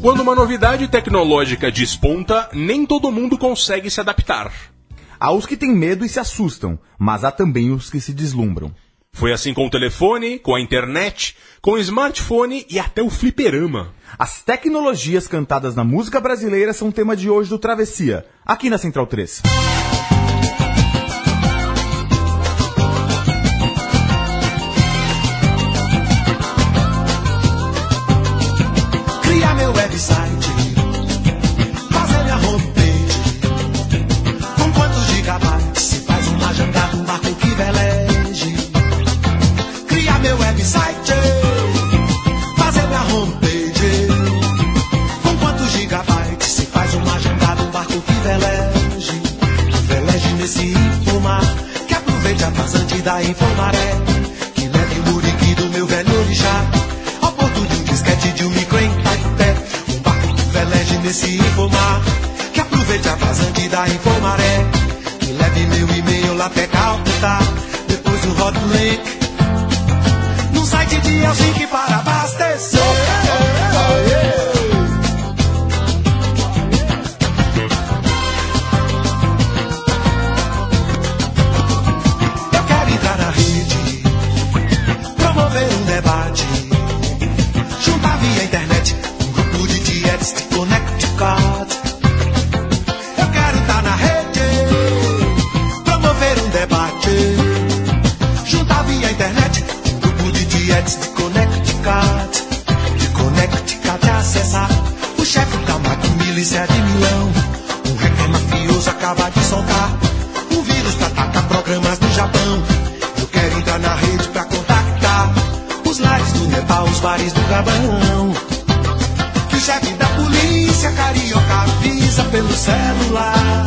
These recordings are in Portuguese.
Quando uma novidade tecnológica desponta, nem todo mundo consegue se adaptar. Há os que têm medo e se assustam, mas há também os que se deslumbram. Foi assim com o telefone, com a internet, com o smartphone e até o fliperama. As tecnologias cantadas na música brasileira são tema de hoje do Travessia, aqui na Central 3. Da infomaré. Que leve o muriqui do meu velho orixá, ao porto de um disquete de um micro em. Um barco que veleje nesse infomar, que aproveite a vazante da infomaré. Que leve meu e-mail lá até Calcutá, depois o hot link num site de Helsinki para abastecer. Internet grupo de dietes de Connecticut. De Connecticut acessar o chefe da máquina milícia de Milão. Um hacker mafioso acaba de soltar um vírus pra atacar programas do Japão. Eu quero entrar na rede pra contactar os lares do Nepal, os bares do Gabão. Que o chefe da polícia carioca avisa pelo celular.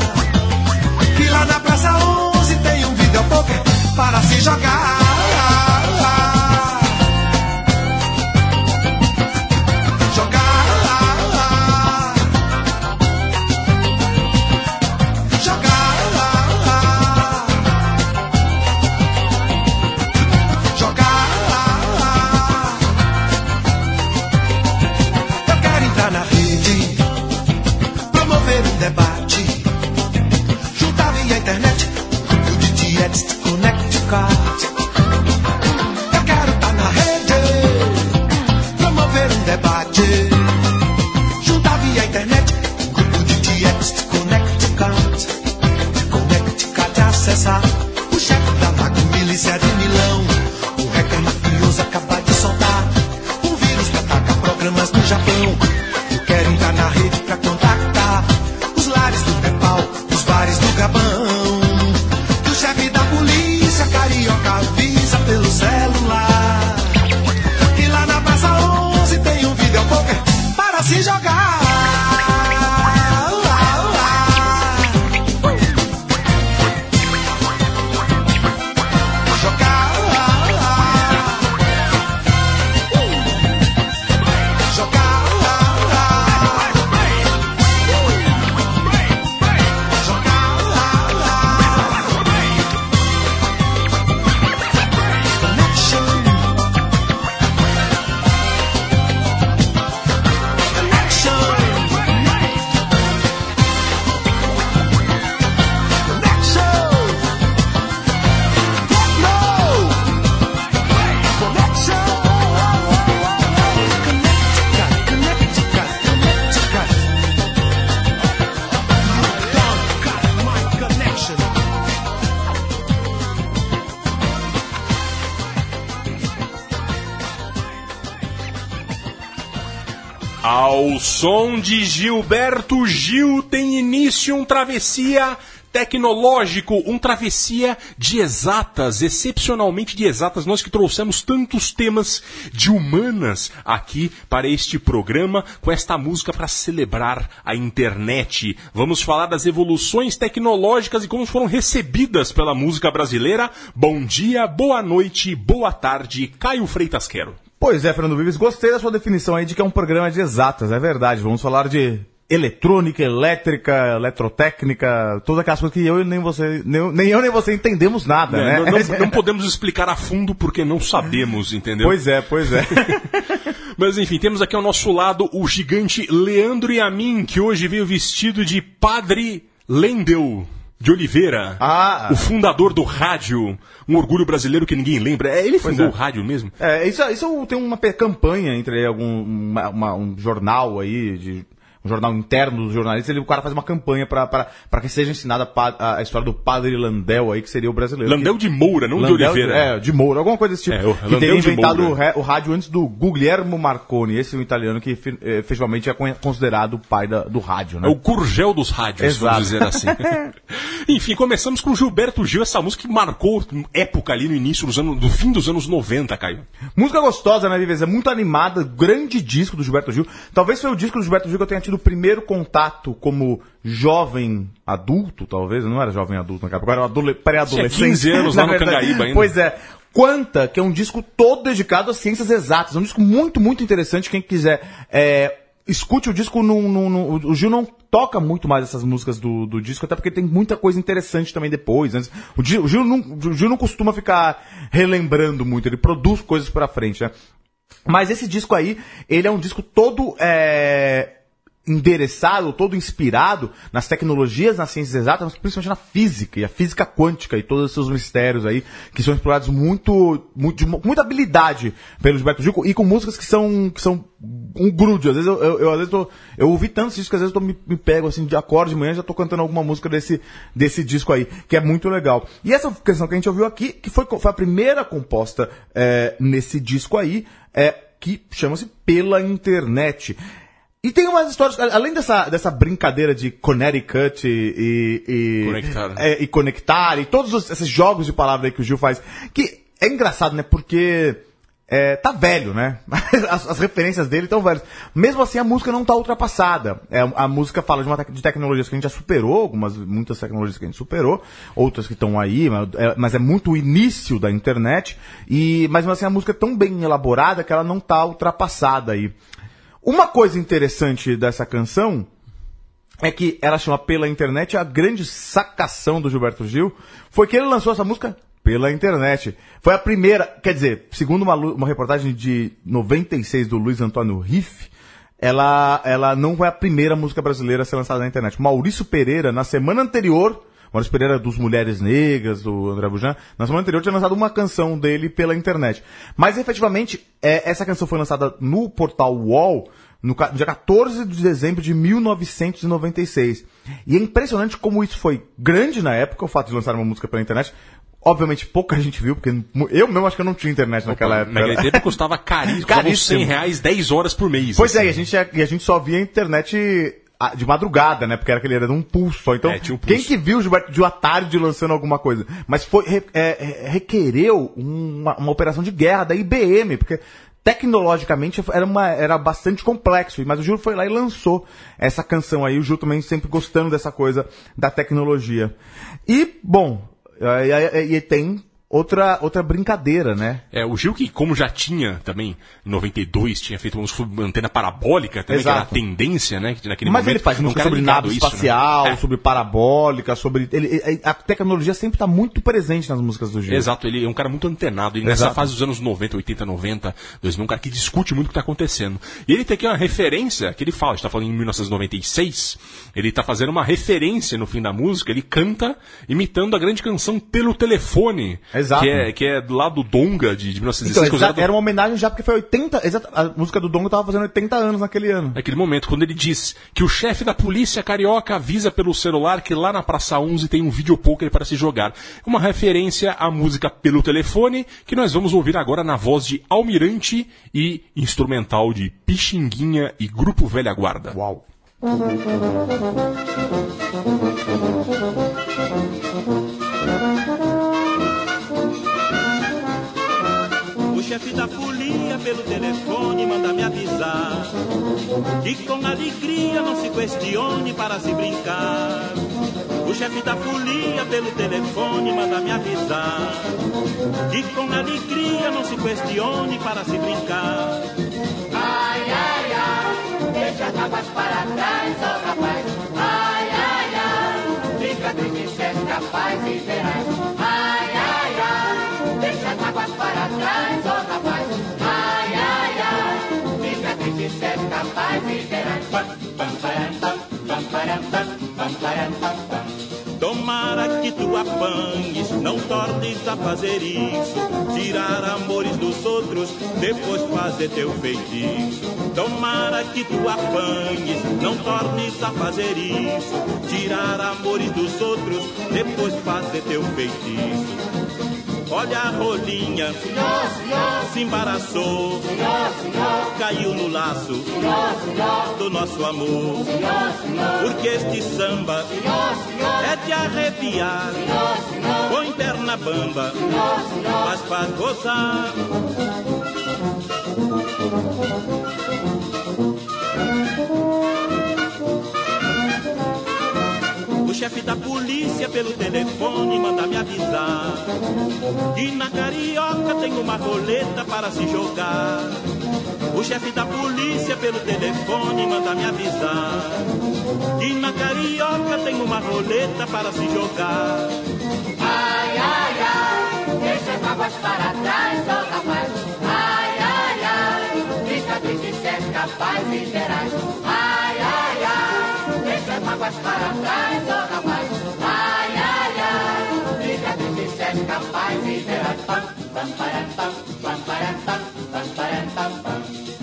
Que lá na Praça 11 tem um videopoker para se. Jogar. Som de Gilberto Gil tem início um travessia tecnológico, um travessia de exatas, excepcionalmente de exatas. Nós que trouxemos tantos temas de humanas aqui para este programa, com esta música para celebrar a internet. Vamos falar das evoluções tecnológicas e como foram recebidas pela música brasileira. Bom dia, boa noite, boa tarde, Caio Freitas Quero. Pois é, Fernando Vives, gostei da sua definição aí de que é um programa de exatas, é verdade. Vamos falar de eletrônica, elétrica, eletrotécnica, todas aquelas coisas que eu nem você, nem, nem eu nem você entendemos nada, É, né? não, não- não podemos explicar a fundo porque não sabemos, entendeu? Pois é, pois é. Mas enfim, temos aqui ao nosso lado o gigante Leandro Yamin, que hoje veio vestido de Padre Lendel de Oliveira. Ah. O fundador do rádio. Um orgulho brasileiro que ninguém lembra. É, ele fundou é. o rádio mesmo? É, isso, isso tem uma campanha entre algum uma- uma- um jornal aí, de, um jornal interno dos jornalistas, ele, o cara faz uma campanha pra que seja ensinada a, a- história do padre Landel aí, que seria o brasileiro. Landel de Moura, não de Landel, Oliveira. É, de Moura, alguma coisa desse tipo. É, o que teria de inventado o, o rádio antes do Guglielmo Marconi, esse é um italiano que eh, efetivamente é con- considerado o pai da- do rádio, né? É o Curgel dos rádios, Exato. vamos dizer assim. Enfim, começamos com Gilberto Gil, essa música que marcou época ali no início dos anos, do fim dos anos 90, Caio. Música gostosa, né, Vives? É muito animada, grande disco do Gilberto Gil. Talvez foi o disco do Gilberto Gil que eu tenha tido o primeiro contato como jovem adulto, talvez. Não era jovem adulto naquela época, era adole- pré-adolescente. Tinha 15 anos na lá no verdade. Cangaíba ainda. Pois é. Quanta, que é um disco todo dedicado às ciências exatas. É um disco muito, muito interessante. Quem quiser, é, escute o disco. Num, num- num- o Gil não toca muito mais essas músicas do, do disco, até porque tem muita coisa interessante também depois. antes. O, Gil, o Gil não, o Gil não costuma ficar relembrando muito, ele produz coisas pra frente, né? Mas esse disco aí, ele é um disco todo é, endereçado, todo inspirado nas tecnologias, nas ciências exatas, mas principalmente na física e a física quântica e todos os seus mistérios aí, que são explorados muito, muito de mu- muita habilidade pelo Gilberto Gil e com músicas que são, que são um grude. Às vezes eu, eu, eu, às vezes tô, eu ouvi tantos discos que às vezes eu me, me pego assim de acorde de manhã já tô cantando alguma música desse, desse disco aí, que é muito legal. E essa canção que a gente ouviu aqui, que foi, foi a primeira composta é, nesse disco aí, é, que chama-se Pela Internet. E tem umas histórias, além dessa, dessa brincadeira de Connecticut e, e, e- Conectar. é, e conectar, e todos os- esses jogos de palavra aí que o Gil faz, que é engraçado, né? Porque é, tá velho, né? As, as referências dele estão velhas. Mesmo assim, a música não tá ultrapassada. É, a música fala de, uma de tecnologias que a gente já superou, algumas, muitas tecnologias que a gente superou, outras que estão aí, mas é, mas é muito o início da internet. E, mas mesmo assim, a música é tão bem elaborada que ela não tá ultrapassada aí. Uma coisa interessante dessa canção é que ela chama Pela Internet, a grande sacação do Gilberto Gil foi que ele lançou essa música pela internet. Foi a primeira, quer dizer, segundo uma, uma reportagem de 96 do Luiz Antônio Riff, ela, ela não foi a primeira música brasileira a ser lançada na internet. Maurício Pereira, na semana anterior, Maurício Pereira dos Mulheres Negras, do André Bujan, na semana anterior tinha lançado uma canção dele pela internet. Mas efetivamente, é, essa canção foi lançada no portal UOL no dia 14 de dezembro de 1996. E é impressionante como isso foi grande na época, o fato de lançar uma música pela internet. Obviamente pouca gente viu, porque eu mesmo acho que eu não tinha internet naquela época. Naquele tempo custava caríssimo, Caríssimo. 100 reais, 10 horas por mês. Pois é, assim. e a gente, e a gente só via a internet de madrugada, né? Porque era aquele era de um pulso só. Então, É, um pulso. quem que viu o Gilberto Gil à tarde lançando alguma coisa? Mas foi é, é, requereu uma, uma operação de guerra da IBM, porque tecnologicamente era, uma, era bastante complexo. Mas o Gil foi lá e lançou essa canção aí. O Gil também sempre gostando dessa coisa da tecnologia. E, bom, e, e- e tem outra, outra brincadeira, né? É, o Gil que, como já tinha também, em 92, tinha feito uma sobre antena parabólica também, Exato. que era a tendência, né? Que naquele Mas momento, ele faz música sobre nave isso, né? espacial, É. sobre parabólica, sobre. Ele, a tecnologia sempre está muito presente nas músicas do Gil. Exato, ele é um cara muito antenado. E nessa Exato. fase dos anos 90, 80, 90, 2000, é um cara que discute muito o que está acontecendo. E ele tem aqui uma referência que ele fala, a gente tá falando em 1996, ele tá fazendo uma referência no fim da música, ele canta imitando a grande canção Pelo Telefone, Exato. que é, que é do lado do Donga, de, de Então, 1916, exa- considerado- era uma homenagem já porque foi 80. Exato, a música do Dongo tava fazendo 80 anos naquele ano. Naquele momento, quando ele diz que o chefe da polícia carioca avisa pelo celular que lá na Praça 11 tem um videopoker para se jogar. Uma referência à música pelo telefone, que nós vamos ouvir agora na voz de Almirante e instrumental de Pixinguinha e Grupo Velha Guarda. Uau. Chefe da folia pelo telefone manda me avisar que com alegria não se questione para se brincar. O chefe da folia pelo telefone manda me avisar que com alegria não se questione para se brincar. Ai, ai, ai, deixa as águas para trás, oh rapaz. Ai, ai, ai, fica triste se és capaz e verás. Param, pam, pam. Tomara que tu apanhes, não tornes a fazer isso. Tirar amores dos outros, depois fazer teu feitiço. Tomara que tu apanhes, não tornes a fazer isso. Tirar amores dos outros, depois fazer teu feitiço. Olha a rolinha, Senhor, senhor, se embaraçou, senhor, senhor, caiu no laço do nosso amor. Porque este samba é de arrepiar, põe perna bamba, mas faz gozar. Chefe da polícia pelo telefone manda me avisar que na carioca tem uma roleta para se jogar. O chefe da polícia pelo telefone manda me avisar que na carioca tem uma roleta para se jogar. Ai, ai, ai, deixa as águas para trás, oh rapaz. Bum, ba-dum-bum, bum, ba-dum-bum, bum, ba-dum-bum, bum, ba-dum-bum.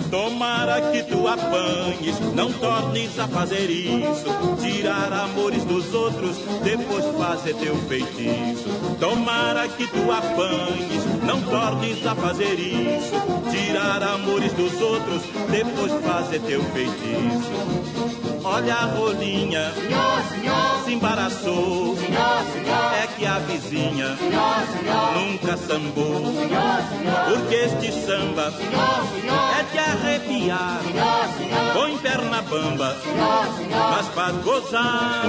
Tomara que tu apanhes, não tornes a fazer isso. Tirar amores dos outros, depois fazer teu feitiço. Tomara que tu apanhes, não tornes a fazer isso. Tirar amores dos outros, depois fazer teu feitiço. Olha a rolinha, Senhor, senhor, se embaraçou. senhor, senhor, É que a vizinha senhor, senhor, nunca sambou. senhor, senhor, Porque este samba senhor, senhor, é de arrepiar. Põe perna bamba, mas faz gozar.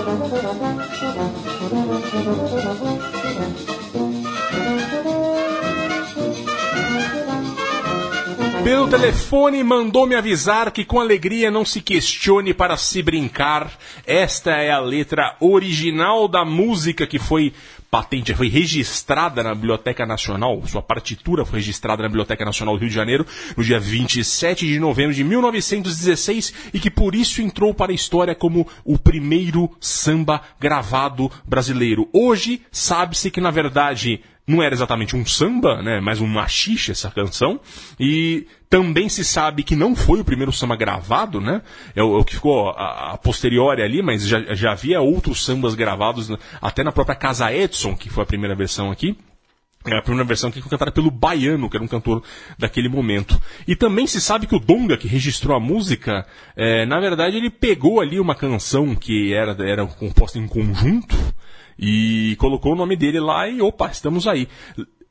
Pelo telefone mandou me avisar que com alegria não se questione para se brincar. Esta é a letra original da música que foi patente, foi registrada na Biblioteca Nacional, sua partitura foi registrada na Biblioteca Nacional do Rio de Janeiro no dia 27 de novembro de 1916 e que por isso entrou para a história como o primeiro samba gravado brasileiro. Hoje sabe-se que na verdade não era exatamente um samba, né, mas um machixe essa canção. E também se sabe que não foi o primeiro samba gravado, né? É o, é o que ficou a, a posteriori ali, mas já, já havia outros sambas gravados, até na própria Casa Edson, que foi a primeira versão aqui. É a primeira versão que foi cantada pelo Baiano, que era um cantor daquele momento. E também se sabe que o Donga, que registrou a música, é, na verdade ele pegou ali uma canção que era, era composta em conjunto e colocou o nome dele lá e opa, estamos aí.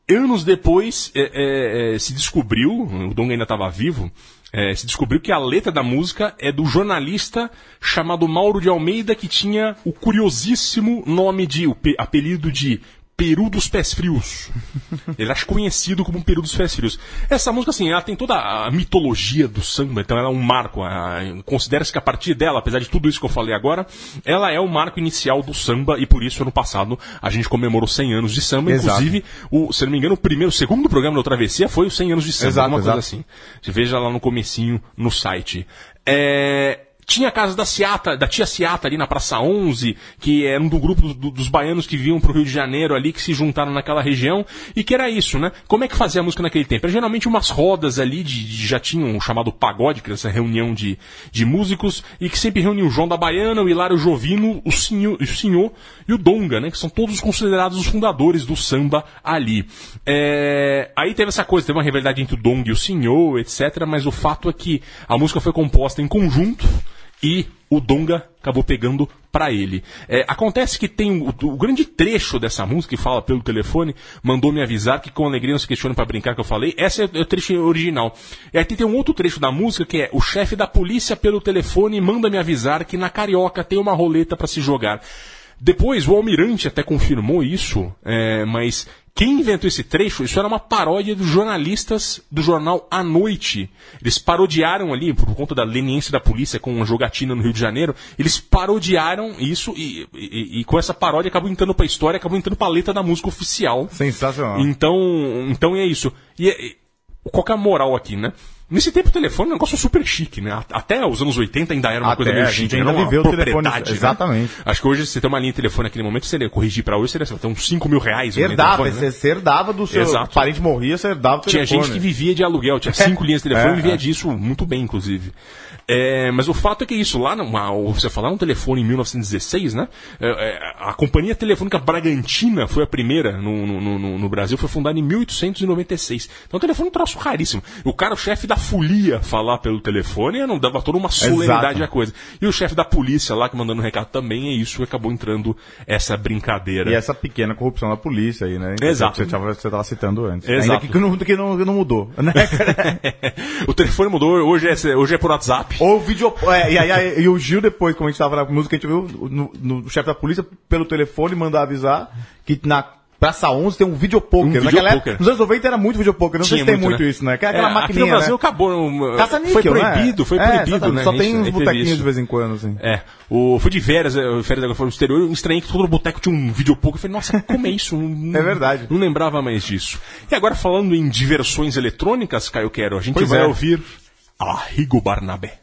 Anos depois é, é, é, se descobriu, o Donga ainda estava vivo, é, se descobriu que a letra da música é do jornalista chamado Mauro de Almeida, que tinha o curiosíssimo nome de, o pe- apelido de Peru dos Pés Frios. Ele acho conhecido como Peru dos Pés Frios. Essa música, assim, ela tem toda a mitologia do samba, então ela é um marco. Considera-se que a partir dela, apesar de tudo isso que eu falei agora, ela é o marco inicial do samba e por isso, ano passado, a gente comemorou 100 anos de samba. Exato. Inclusive, o, se não me engano, o primeiro, o segundo programa da Travessia foi os 100 anos de samba, Exato, alguma coisa exato. assim. Você veja lá no comecinho, no site. É, tinha a casa da Ciata, da tia Ciata ali na Praça 11, que era um do grupo do- do- dos baianos que vinham pro Rio de Janeiro ali, que se juntaram naquela região, e que era isso, né? Como é que fazia a música naquele tempo? Era geralmente umas rodas ali, de, de- já tinham o chamado pagode, que era essa reunião de, de músicos, e que sempre reuniam o João da Baiana, o Hilário Jovino, o Senhor, o Senhor e o Donga, né? Que são todos considerados os fundadores do samba ali. É, aí teve essa coisa, teve uma rivalidade entre o Donga e o Senhor, etc. Mas o fato é que a música foi composta em conjunto, e o Donga acabou pegando pra ele. É, acontece que tem o, o grande trecho dessa música que fala pelo telefone, mandou me avisar que com alegria não se questiona pra brincar que eu falei. Esse é o trecho original. E aí tem um outro trecho da música que é o chefe da polícia pelo telefone manda me avisar que na Carioca tem uma roleta pra se jogar. Depois, o Almirante até confirmou isso, é, mas quem inventou esse trecho, isso era uma paródia dos jornalistas do jornal A Noite. Eles parodiaram ali, por conta da leniência da polícia com uma jogatina no Rio de Janeiro, eles parodiaram isso e, e- e com essa paródia acabou entrando pra história, acabou entrando pra letra da música oficial. Sensacional. Então, então é isso. E, e qual que é a moral aqui, né? Nesse tempo o telefone é um negócio super chique, né? Até os anos 80 ainda era uma Até, coisa meio chique, ainda era uma viveu o telefone- propriedade, né? exatamente. Acho que hoje você tem uma linha de telefone naquele momento, se ele corrigir pra hoje, seria tem uns 5 mil reais. Herdava, telefone, né? você, herdava do seu Exato. parente morria, você herdava o Tinha telefone. gente que vivia de aluguel, tinha cinco linhas de telefone É, e vivia é. disso muito bem, inclusive. É, mas o fato é que isso, lá numa, você falar um telefone em 1916, né? É, é, a Companhia Telefônica Bragantina foi a primeira no, no- no- no Brasil, foi fundada em 1896. Então o telefone é um troço raríssimo. O cara, o chefe da folia, falar pelo telefone, não dava toda uma solenidade à coisa. E o chefe da polícia lá, que mandando um recado também, é isso que acabou entrando essa brincadeira. E essa pequena corrupção da polícia aí, né? Exato. Que você estava citando antes. Exato. Ainda que, que não, que não, que não mudou, né? o telefone mudou, hoje é, hoje é por WhatsApp. Ou vídeo. É, e, aí, e o Gil, depois, como a gente tava na música, a gente viu no, no- o chefe da polícia, pelo telefone, mandar avisar que na Praça 11 tem um videopoker. Um Naquela videopoker. época, nos anos 90 era muito videopoker. Não sei Tinha se tem muito, né? isso, né? Que é aquela É, maquininha, Aqui no Brasil né? acabou. um, Caça-níquel, foi proibido, né? foi É, proibido, exatamente. né? Só tem uns teve botequinhos de vez em quando, assim. É, o, fui de férias, eh, férias agora foi no exterior, eu estranhei que todo boteco tinha um videopoker. Eu falei, nossa, como é isso? É verdade. Não lembrava mais disso. E agora falando em diversões eletrônicas, Caio Quero, a gente Pois vai é. ouvir Arrigo Barnabé.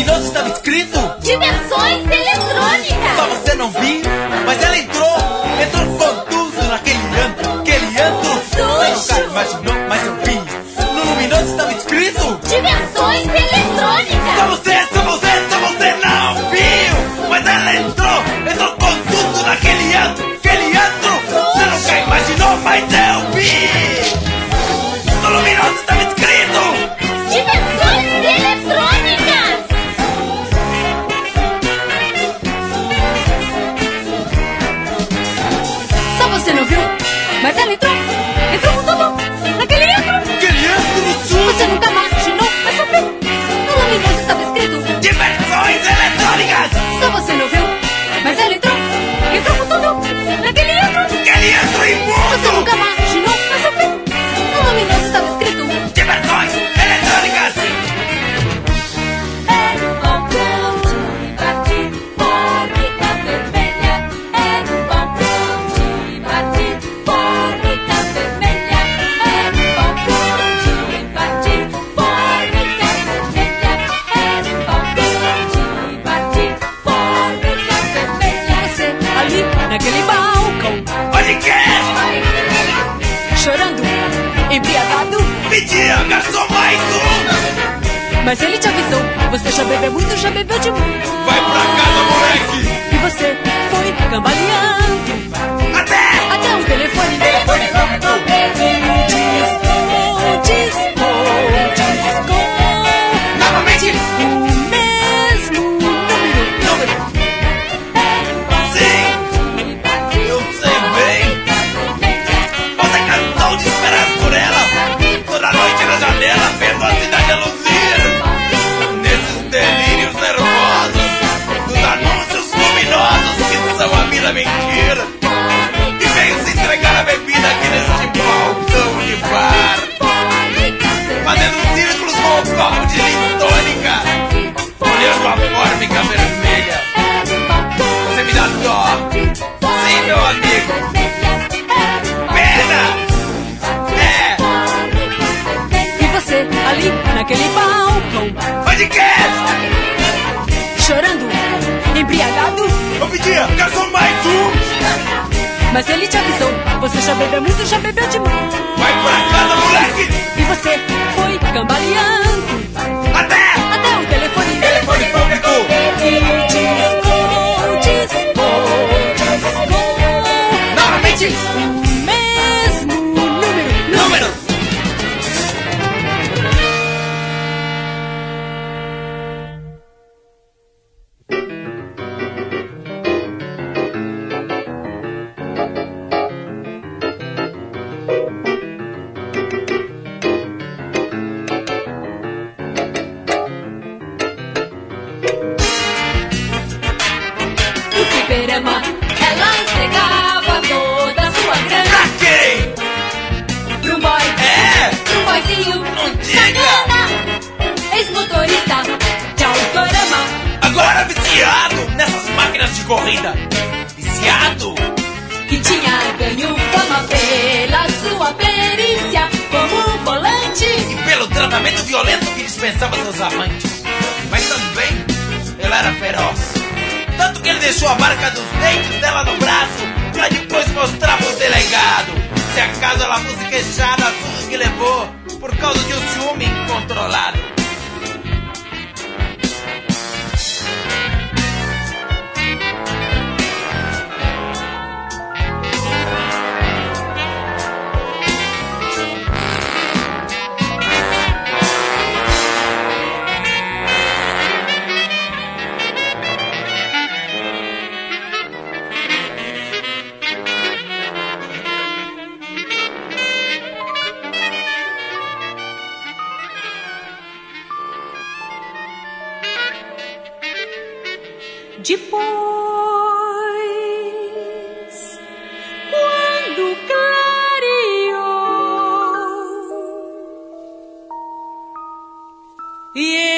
Luminoso estava escrito. Diversões eletrônicas. Só você não viu, mas ela. Entrou naquele balcão. Podcast! Chorando, embriagado. Eu pedia, garçom mais um! Mas ele te avisou, você já bebeu muito, já bebeu demais. Vai pra casa, moleque! E você foi cambaleando. Até! Até o telefone. Telefone público! E discou, discou, discou. Novamente! Yeah.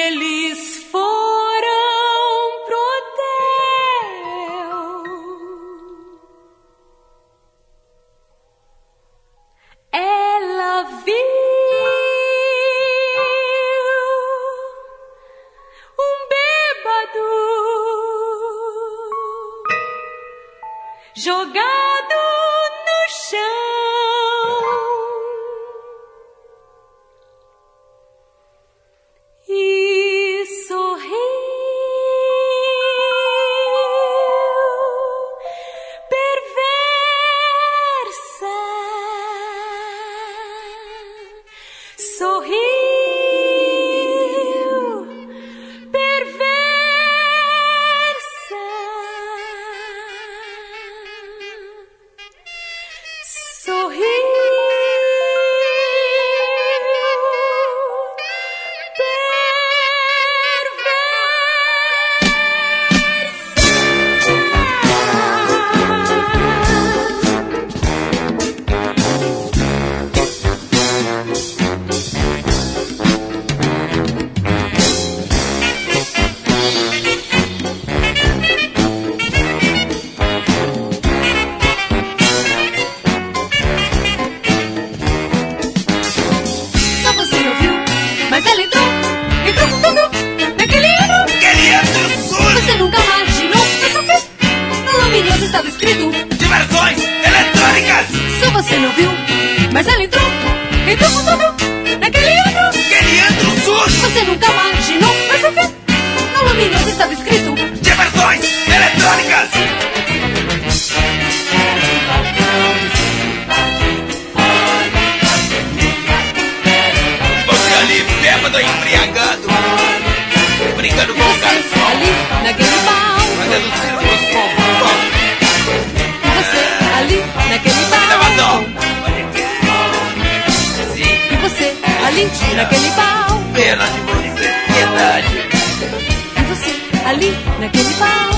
ali naquele palco.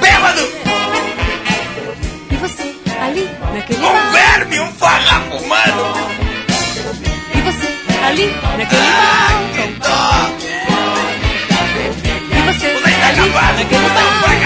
Bêbado! E você ali naquele um palco. Um verme, um farrapo humano! E você ali naquele pau? palco. E você, tá ali naquele palco. Tá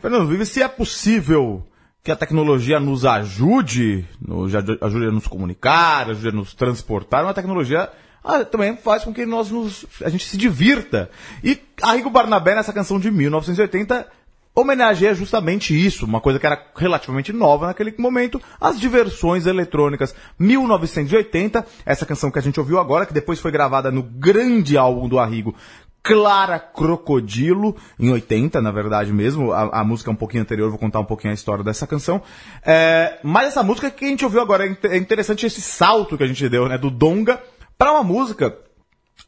Fernando Vive, se é possível que a tecnologia nos ajude, nos ajude a nos comunicar, ajude a nos transportar, uma tecnologia ah, também faz com que nós nos, a gente se divirta. E Arrigo Barnabé, nessa canção de 1980, homenageia justamente isso, uma coisa que era relativamente nova naquele momento, as diversões eletrônicas. 1980, essa canção que a gente ouviu agora, que depois foi gravada no grande álbum do Arrigo, Clara Crocodilo, em 80, na verdade mesmo. A, a música é um pouquinho anterior, vou contar um pouquinho a história dessa canção. É, mas essa música que a gente ouviu agora, é é interessante esse salto que a gente deu, né, do Donga para uma música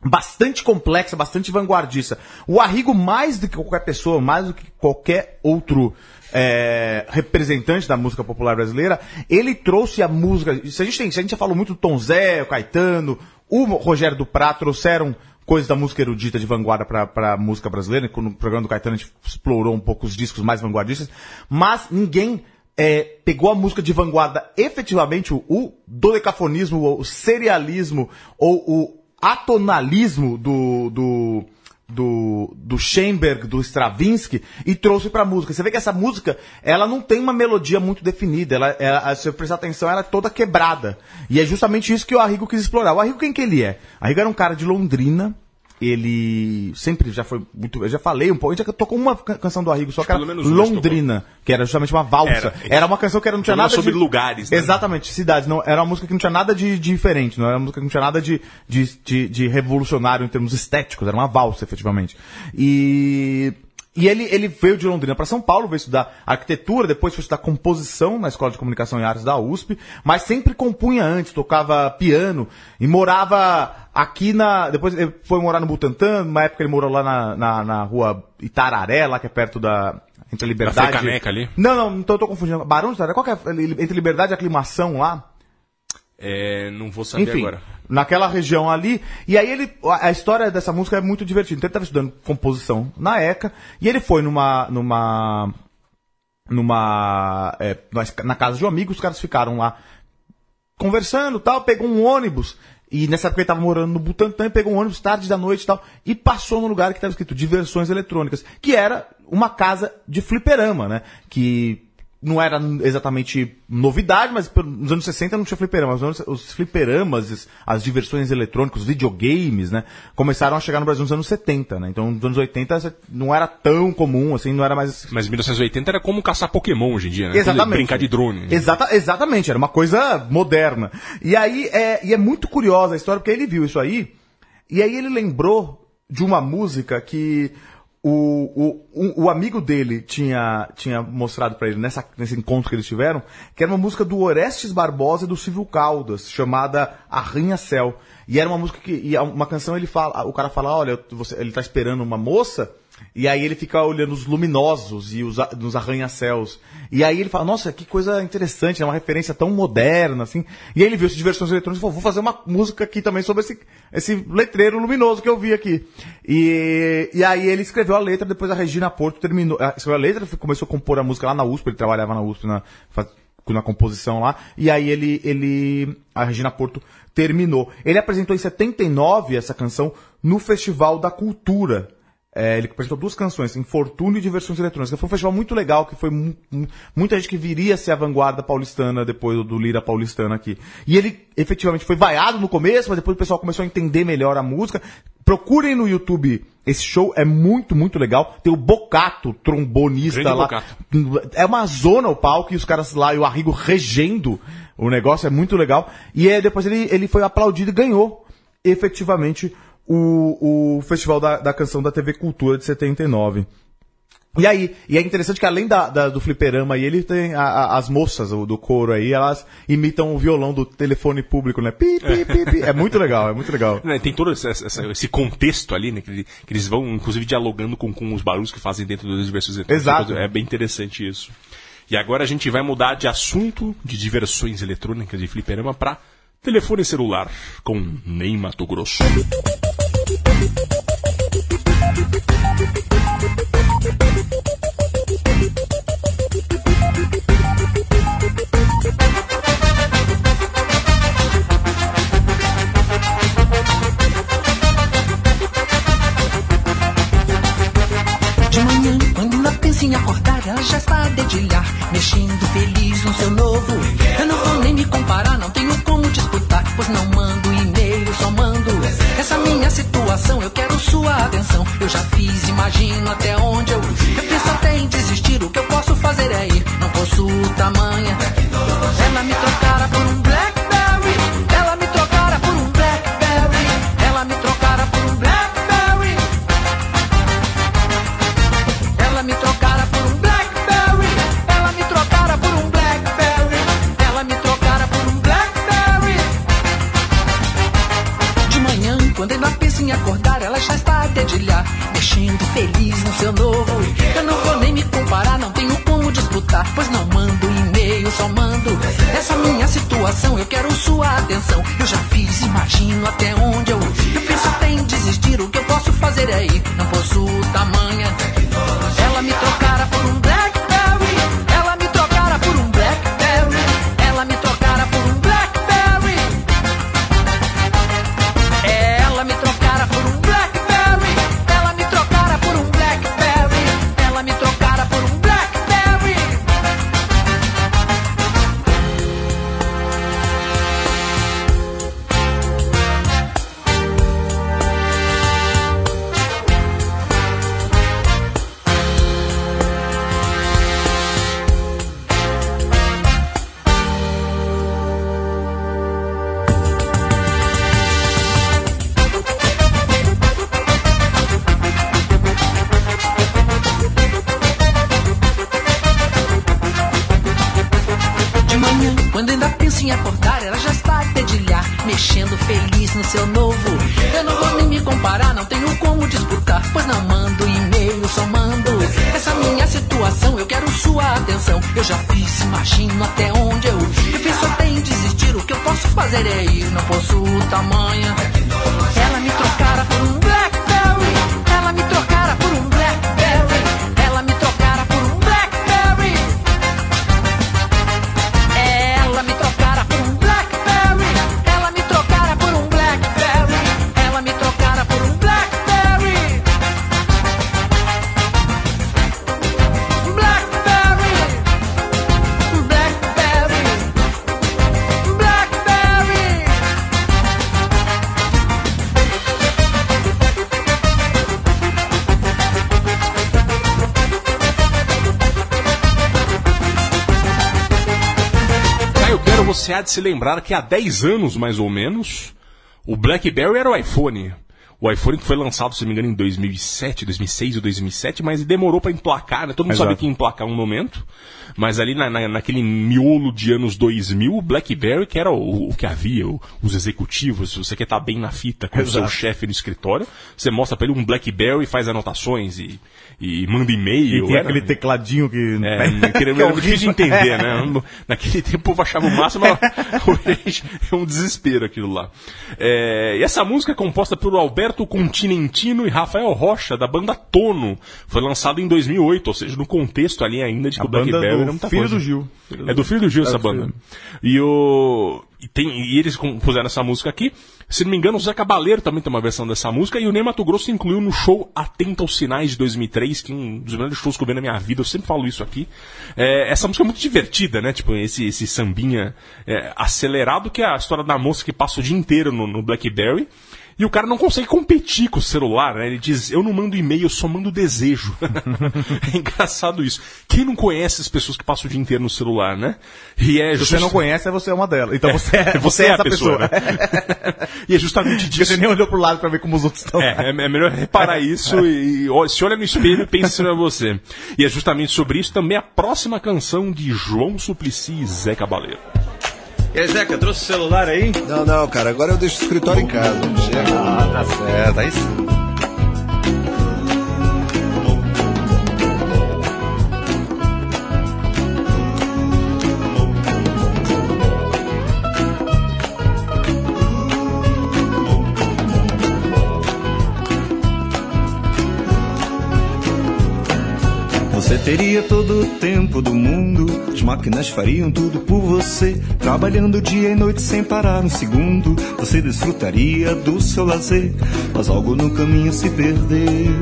bastante complexa, bastante vanguardista. O Arrigo, mais do que qualquer pessoa, mais do que qualquer outro é, representante da música popular brasileira, ele trouxe a música. Se a gente tem, se a gente já falou muito do Tom Zé, o Caetano, o Rogério Duprat trouxeram coisas da música erudita de vanguarda para a música brasileira. No programa do Caetano a gente explorou um pouco os discos mais vanguardistas, mas ninguém é, pegou a música de vanguarda efetivamente, o, o dodecafonismo, o serialismo ou o atonalismo do, do, do, do Schoenberg, do Stravinsky, e trouxe pra música. Você vê que essa música, ela não tem uma melodia muito definida, ela, ela, se você prestar atenção, ela é toda quebrada. E é justamente isso que o Arrigo quis explorar. O Arrigo quem que ele é? Arrigo era um cara de Londrina, ele sempre já foi muito. Eu já falei um pouco. A gente já tocou uma can- canção do Arrigo, só que era Londrina, que era justamente uma valsa. Era. Era, uma canção que era, não tinha nada sobre de... lugares, né? Exatamente, cidades. Não, era uma música que não tinha nada de, de diferente, não era uma música que não tinha nada de, de, de, de revolucionário em termos estéticos, era uma valsa, efetivamente. E. E ele, ele veio de Londrina para São Paulo, veio estudar arquitetura, depois foi estudar composição na Escola de Comunicação e Artes da USP, mas sempre compunha antes, tocava piano e morava aqui na. Depois ele foi morar no Butantã, numa época ele morou lá na, na, na rua Itararé, lá que é perto da. Entre a Liberdade. Frecaneca ali? Não, não, então eu tô confundindo. Barão de Itararé, qual que é? Entre Liberdade e Aclimação lá? É, não vou saber Enfim, agora. Naquela região ali. E aí ele. A história dessa música é muito divertida. Então ele estava estudando composição na ECA. E ele foi numa. numa. numa. é, na casa de um amigo, os caras ficaram lá conversando e tal, pegou um ônibus. E nessa época ele estava morando no Butantã, pegou um ônibus tarde da noite e tal, e passou no lugar que estava escrito Diversões Eletrônicas, que era uma casa de fliperama, né? Que não era exatamente novidade, mas nos anos 60 não tinha fliperama. Os, fliperamas, as- as diversões eletrônicas, os videogames, né? Começaram a chegar no Brasil nos anos 70, né? Então nos anos 80 não era tão comum, assim, não era mais Mas 1980 era como caçar Pokémon hoje em dia, né? Exatamente. Brincar de drone. Exata, exatamente, era uma coisa moderna. E aí é, e é muito curiosa a história, porque ele viu isso aí, e aí ele lembrou de uma música que o, o, o, amigo dele tinha, tinha mostrado pra ele nessa, nesse encontro que eles tiveram, que era uma música do Orestes Barbosa e do Silvio Caldas, chamada Arranha-Céu. E era uma música que, e uma canção ele fala, o cara fala, olha, você, ele tá esperando uma moça, e aí ele fica olhando os luminosos e os, nos arranha-céus. E aí ele fala, nossa, que coisa interessante, é uma referência tão moderna, assim. E aí ele viu essas diversões eletrônicas e falou, vou fazer uma música aqui também sobre esse, esse letreiro luminoso que eu vi aqui. E, e aí ele escreveu a letra, depois a Regina Porto terminou, ah, escreveu a letra, começou a compor a música lá na USP, ele trabalhava na USP na, na composição lá, e aí ele, ele, a Regina Porto terminou. Ele apresentou em 79 essa canção no Festival da Cultura, é, ele apresentou duas canções, Infortúnio e Diversões Eletrônicas. Foi um festival muito legal, que foi mu- mu- muita gente que viria a ser a vanguarda paulistana depois do, do Lira paulistana aqui. E ele efetivamente foi vaiado no começo, mas depois o pessoal começou a entender melhor a música. Procurem no YouTube esse show, é muito, muito legal. Tem o Bocato, trombonista Grande lá. Bocato. É uma zona o palco e os caras lá e o Arrigo regendo o negócio, é muito legal. E aí, depois ele, ele foi aplaudido e ganhou efetivamente o, o Festival da, da Canção da TV Cultura de 79. E aí, e é interessante que além da, da- do fliperama aí, ele tem a- a- as moças do coro aí, elas imitam o violão do telefone público, né? Pi, pi, pi, pi. É muito legal, é muito legal. Tem todo esse, esse contexto ali, né? Que, ele- que eles vão, inclusive, dialogando com, com os barulhos que fazem dentro diversões eletrônicas. Exato. É bem interessante isso. E agora a gente vai mudar de assunto de diversões eletrônicas de fliperama para telefone celular com Ney Mato Grosso. Assim ela já está a dedilhar, mexendo feliz no seu novo. Eu não vou nem me comparar, não tenho como disputar, pois não mando e-mail, só mando. Essa minha situação, eu quero sua atenção. Eu já fiz, imagino até onde eu. Eu penso até em desistir, o que eu posso fazer é ir. Não posso tamanha. Ela me trocara por dedilhar, mexendo feliz no seu novo. Eu não vou nem me comparar, não tenho como disputar, pois não mando e-mail, só mando. Nessa minha situação eu quero sua atenção. Eu já fiz, imagino até onde eu. Eu penso até em desistir, o que eu posso fazer é ir, não posso tamanha. Ela me trocara por um há de se lembrar que há 10 anos, mais ou menos, o BlackBerry era o iPhone. O iPhone que foi lançado, se não me engano, em 2007, 2006 ou 2007, mas demorou para emplacar, né? Todo mundo Exato. sabia que ia emplacar um momento. Mas ali na, na- naquele miolo de anos 2000, o BlackBerry, que era o, o que havia, o- os executivos, se você quer estar bem na fita com o seu Exato. chefe no escritório, você mostra para ele um BlackBerry, faz anotações e, e manda e-mail. E tem era- aquele tecladinho que. é, que é era difícil de entender, né? Naquele tempo o povo achava o máximo, hoje é um desespero aquilo lá. É, e essa música é composta por Alberto Continentino e Rafael Rocha, da banda Tono. Foi lançado em 2008, ou seja, no contexto ali ainda de que A o Blackberry era do muita filho coisa. do Gil. É do filho do Gil É essa do banda. filho. E o. E, tem, e eles compuseram essa música aqui. Se não me engano, o Zé Cabaleiro também tem uma versão dessa música. E o Ney Mato Grosso incluiu no show Atenta aos Sinais de 2003, que é um dos melhores shows que eu vi na minha vida. Eu sempre falo isso aqui. É, essa música é muito divertida, né? Tipo, esse, esse sambinha é, acelerado, que é a história da moça que passa o dia inteiro no, no Blackberry. E o cara não consegue competir com o celular, né? Ele diz, eu não mando e-mail, eu só mando desejo. é engraçado isso. Quem não conhece as pessoas que passam o dia inteiro no celular, né? E é Se você just- não conhece, é você é uma delas. Então você é, você é a essa pessoa, né? e é justamente disso. você nem olhou pro lado pra ver como os outros estão. É, é, é melhor reparar isso e, e se olha no espelho e pensa se não é você. E é justamente sobre isso também a próxima canção de João Suplicy e Zé Cabaleiro. E aí, Zeca, trouxe o celular aí? Não, não, cara, agora eu deixo o escritório em casa. Chega. Ah, tá certo, aí sim. Teria todo o tempo do mundo, as máquinas fariam tudo por você. Trabalhando dia e noite sem parar um segundo, você desfrutaria do seu lazer. Mas algo no caminho se perdeu,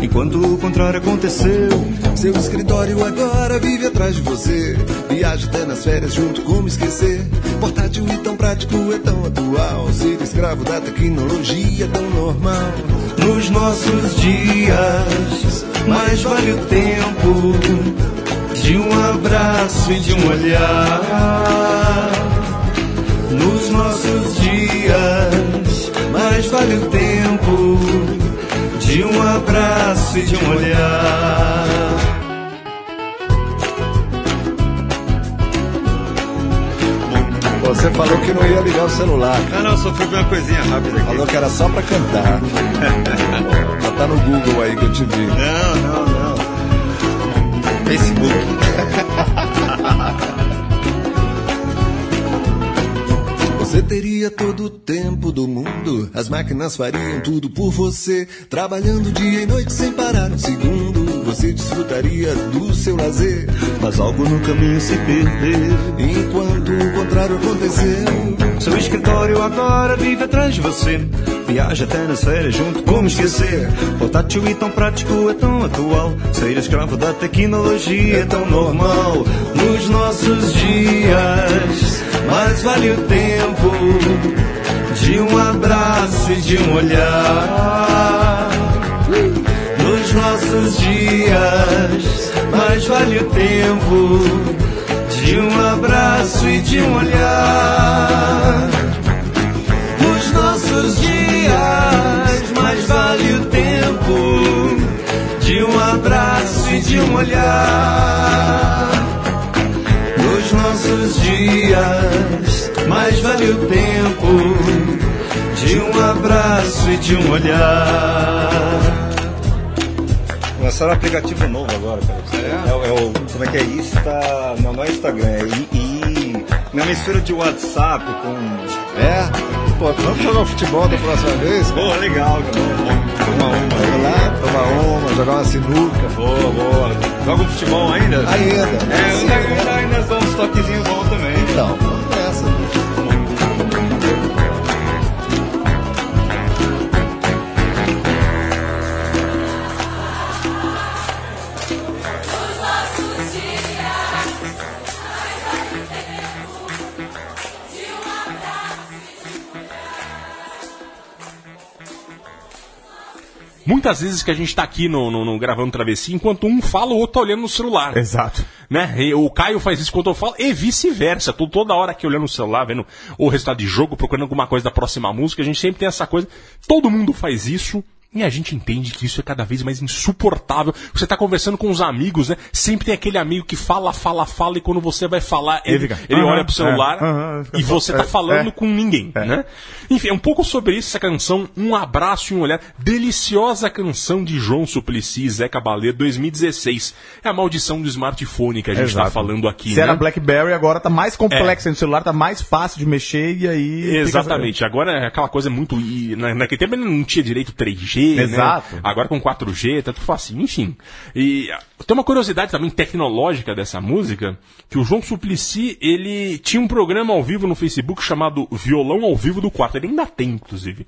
enquanto o contrário aconteceu. Seu escritório agora vive atrás de você. Viaja até nas férias junto como esquecer. Portátil e tão prático é tão atual. Ser escravo da tecnologia é tão normal. Nos nossos dias, mais vale o tempo de um abraço e de um olhar. Nos nossos dias, mais vale o tempo de um abraço e de um olhar. Você falou que não ia ligar o celular. Não, não, só fui ver uma coisinha rápida aqui. Falou que era só pra cantar. Já tá no Google aí que eu te vi. Não, não, não. Facebook. Você teria todo o tempo do mundo, as máquinas fariam tudo por você, trabalhando dia e noite sem parar um segundo. Você desfrutaria do seu lazer, mas algo no caminho se perdeu, enquanto o contrário aconteceu. Seu escritório agora vive atrás de você. Viaja até nas férias junto, como esquecer? Portátil e tão prático, é tão atual. Ser escravo da tecnologia é tão normal. Nos nossos dias, mais vale o tempo de um abraço e de um olhar. Nos nossos dias, mais vale o tempo de um abraço e de um olhar. Nos nossos dias, mais vale o tempo de um abraço e de um olhar. Nos nossos dias, mais vale o tempo de um abraço e de um olhar. Lançaram um aplicativo novo agora, cara. É, o- é o. Como é que é? Insta. Não, não é Instagram, é I. I uma mistura de WhatsApp com. É? Pô, vamos jogar um futebol da próxima vez? Boa, legal, cara. Toma uma. Vamos lá, tomar uma, jogar uma sinuca. Boa, boa. Joga um futebol ainda? Ainda. É, Sim, ainda, ainda, ainda dá uns toquezinhos bons também. Então, nessa. Muitas vezes que a gente tá aqui no, no- no gravando travessia, enquanto um fala, o outro tá olhando no celular. Exato. Né? E o Caio faz isso quando eu falo, e vice-versa. Tô toda hora aqui olhando no celular, vendo o resultado de jogo, procurando alguma coisa da próxima música. A gente sempre tem essa coisa. Todo mundo faz isso. E a gente entende que isso é cada vez mais insuportável. Você tá conversando com os amigos, né? Sempre tem aquele amigo que fala, fala, fala, e quando você vai falar, ele, Ele fica, ele "Aham, olha pro celular é, aham", fica e você tá é, falando é. com ninguém, né? Enfim, é um pouco sobre isso essa canção, Um Abraço e um Olhar. Deliciosa canção de João Suplicy e Zé Cabaleiro, 2016. É a maldição do smartphone que a gente tá Exato. falando aqui, Se né? era BlackBerry, agora tá mais complexo no celular, tá mais fácil de mexer e aí. fica- Exatamente. Agora é aquela coisa muito. na- naquele tempo ele não tinha direito 3G, Exato. né? Agora com 4G, tá tudo facinho. Enfim. E tem uma curiosidade também tecnológica dessa música, que o João Suplicy, ele tinha um programa ao vivo no Facebook chamado Violão ao Vivo do Quarto. Ele ainda tem, inclusive.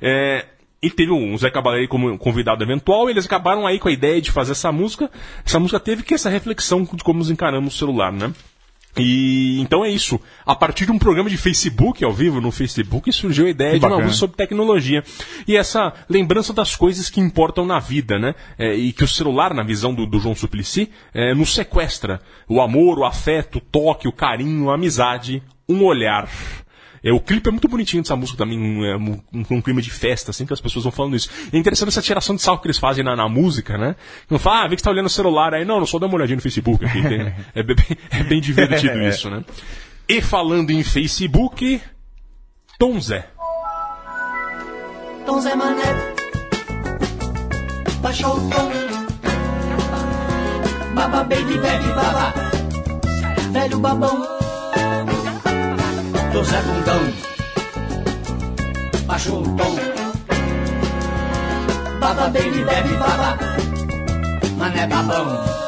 É, e teve um Zé Cabaleiro como convidado eventual, e eles acabaram aí com a ideia de fazer essa música. Essa música teve que essa reflexão de como nos encaramos o celular, né? E então é isso. A partir de um programa de Facebook ao vivo no Facebook surgiu a ideia Que de uma bacana. música sobre tecnologia e essa lembrança das coisas que importam na vida, né? É, e que o celular, na visão do, do João Suplicy, é, nos sequestra. O amor, o afeto, o toque, o carinho, a amizade, um olhar. É, o clipe é muito bonitinho dessa música também, é, um, um- um clima de festa, assim, que as pessoas vão falando isso. É interessante essa tiração de sarro que eles fazem na, na música, né? Não fala, ah, vê que você tá olhando o celular aí. Não, não, só dá uma olhadinha no Facebook aqui. tem- é, bem, é bem divertido É. isso, né? E falando em Facebook, Tom Zé. Tom Zé Mané Baixou o tom Baba baby bebe baba Velho babão Tom Zé Bundão. Baixou o tom. Baba baby bebe baba. Mané babão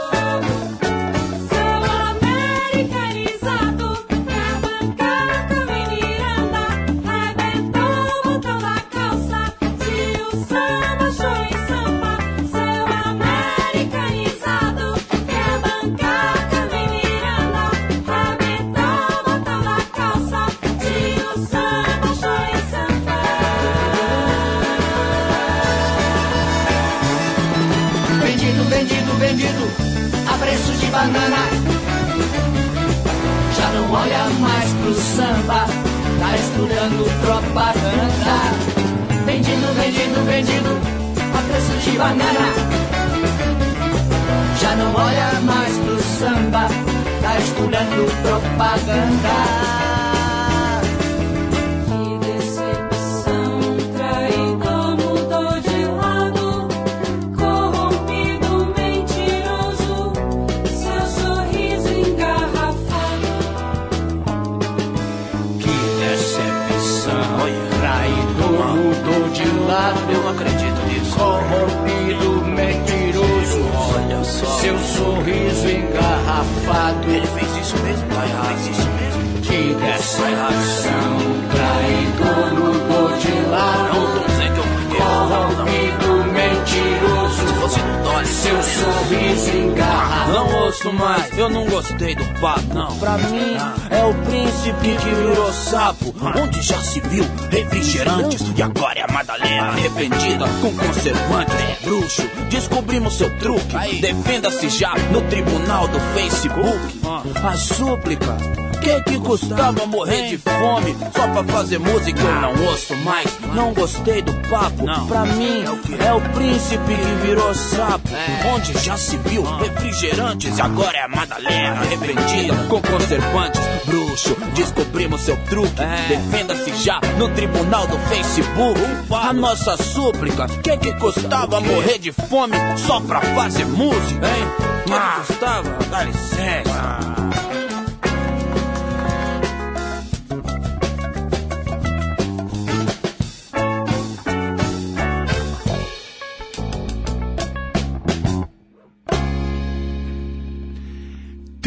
Viu refrigerantes e agora é a Madalena arrependida com conservante. Bruxo, descobrimos seu truque. Defenda-se já no tribunal do Facebook. A súplica. Que que custava morrer de fome só pra fazer música? Eu não ouço mais, não gostei do papo. Pra mim, é o príncipe que virou sapo. Onde já se viu refrigerantes e agora é a Madalena arrependida com conservantes. Bruxo, descobrimos seu truque. Defenda-se já no tribunal do Facebook. A nossa súplica, que que custava morrer de fome só pra fazer música, hein? Que que custava? Dá licença.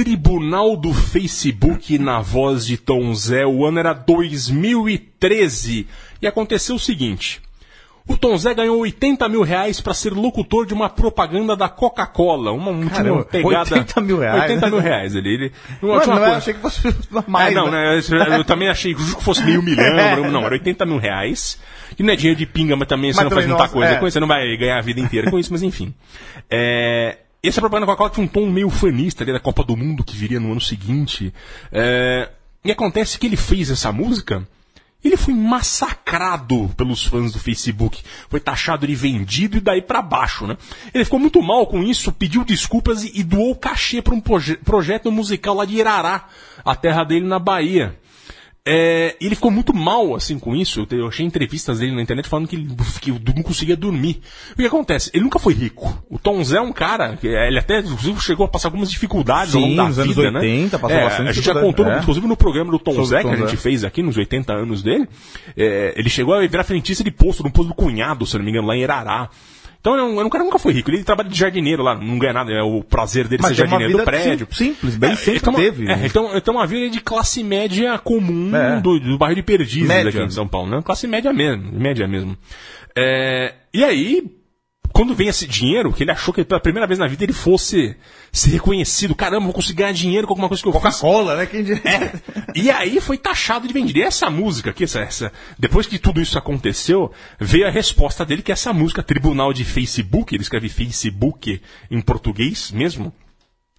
Tribunal do Facebook na voz de Tom Zé. O ano era 2013. E aconteceu o seguinte. O Tom Zé ganhou 80 mil reais para ser locutor de uma propaganda da Coca-Cola. Uma, um- tinha Caramba, uma pegada. 80 mil reais, 80 mil reais ali. Ele, Mano, tinha uma não coisa- achei que fosse mais. é, não, né? né? Eu, eu também achei que fosse meio milhão, É. não, não, era 80 mil reais. Que não é dinheiro de pinga, mas também você Mas não faz também, muita nossa, coisa é. com isso, você não vai ganhar a vida inteira com isso, mas enfim. É, essa propaganda Coca-Cola tinha um tom meio fanista ali da Copa do Mundo que viria no ano seguinte. É, e acontece que ele fez essa música. Ele foi massacrado pelos fãs do Facebook. Foi taxado de vendido e daí pra baixo, né? Ele ficou muito mal com isso, pediu desculpas e, e doou cachê para um proje- projeto musical lá de Irará, a terra dele na Bahia. É, ele ficou muito mal assim com isso. Eu achei entrevistas dele na internet falando que ele, que não conseguia dormir. O que acontece? Ele nunca foi rico. O Tom Zé é um cara que ele até inclusive, chegou a passar algumas dificuldades ao Sim, longo da nos anos vida, 80 né? passou É, bastante a gente já contou, é. inclusive no programa do Tom Sobre Zé o que Tom a gente Zé. fez aqui nos 80 anos dele. é, ele chegou a virar frentista de posto, no posto do cunhado, se não me engano, lá em Irará. Então, é um, é um cara nunca foi rico. Ele trabalha de jardineiro lá, não ganha nada. É o prazer dele Mas ser jardineiro do prédio. sim- simples, bem sempre então, teve. É, então, então uma vida de classe média comum É. do, do bairro de Perdizes Média. aqui em São Paulo, né? Classe média mesmo, média mesmo. É, e aí, quando vem esse dinheiro, que ele achou que pela primeira vez na vida ele fosse ser reconhecido, caramba, vou conseguir ganhar dinheiro com alguma coisa que eu. Coca-Cola, né? Quem diria? E aí foi taxado de vendido. E essa música aqui, essa, essa, depois que tudo isso aconteceu, veio a resposta dele que essa música, Tribunal de Facebook, ele escreve Facebook em português mesmo.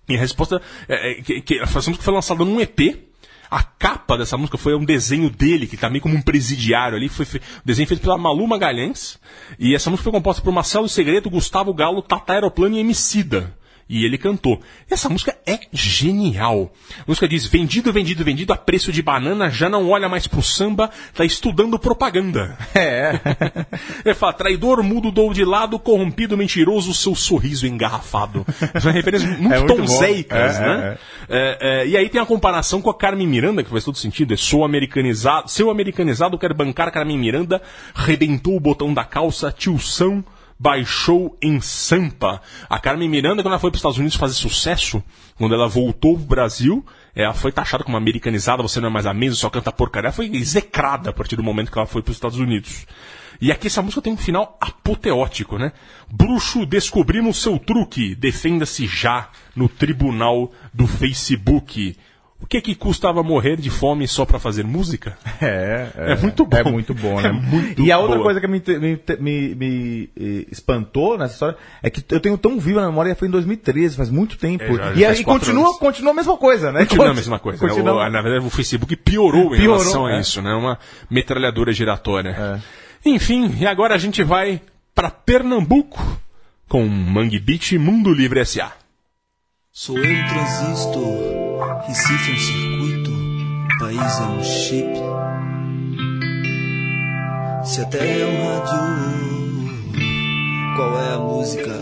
E a resposta é, é, que, que essa música foi lançada num EP. A capa dessa música foi um desenho dele, que tá meio como um presidiário ali. Foi fe... o desenho feito pela Malu Magalhães. E essa música foi composta por Marcelo Segredo, Gustavo Galo, Tata Aeroplano e Emicida. E ele cantou. Essa música é genial. A música diz: vendido, vendido, vendido a preço de banana, já não olha mais pro samba, tá estudando propaganda. É. Ele fala: traidor, mudo, dou de lado, corrompido, mentiroso, seu sorriso engarrafado. São referências muito, É muito É, né? É, é, e aí tem a comparação com a Carmen Miranda, que faz todo sentido. É sou americanizado, seu americanizado quer bancar Carmen Miranda, rebentou o botão da calça, tio São baixou em Sampa. A Carmen Miranda, quando ela foi para os Estados Unidos fazer sucesso, quando ela voltou pro Brasil, ela foi taxada como americanizada, você não é mais a mesma, só canta porcaria. Ela foi execrada a partir do momento que ela foi para os Estados Unidos. E aqui essa música tem um final apoteótico, né? Bruxo, descobrimos seu truque. Defenda-se já no tribunal do Facebook. O que que custava morrer de fome só pra fazer música? É, É muito bom. É muito bom, né? É muito e a outra boa. coisa que me, me, me- me, eh, espantou nessa história é que eu tenho tão viva na memória, foi em 2013, faz muito tempo. É, já- já e aí continua, anos. continua a mesma coisa, né? Continua a mesma coisa. né? Continua- O- na verdade, o Facebook piorou em Piorou, relação a é. isso, né? Uma metralhadora giratória. Enfim, e agora a gente vai pra Pernambuco com Mangue Beach Mundo Livre S.A. Sou eu transistor, Recife é um circuito, país é um chip. Se a terra é um rádio, qual é a música?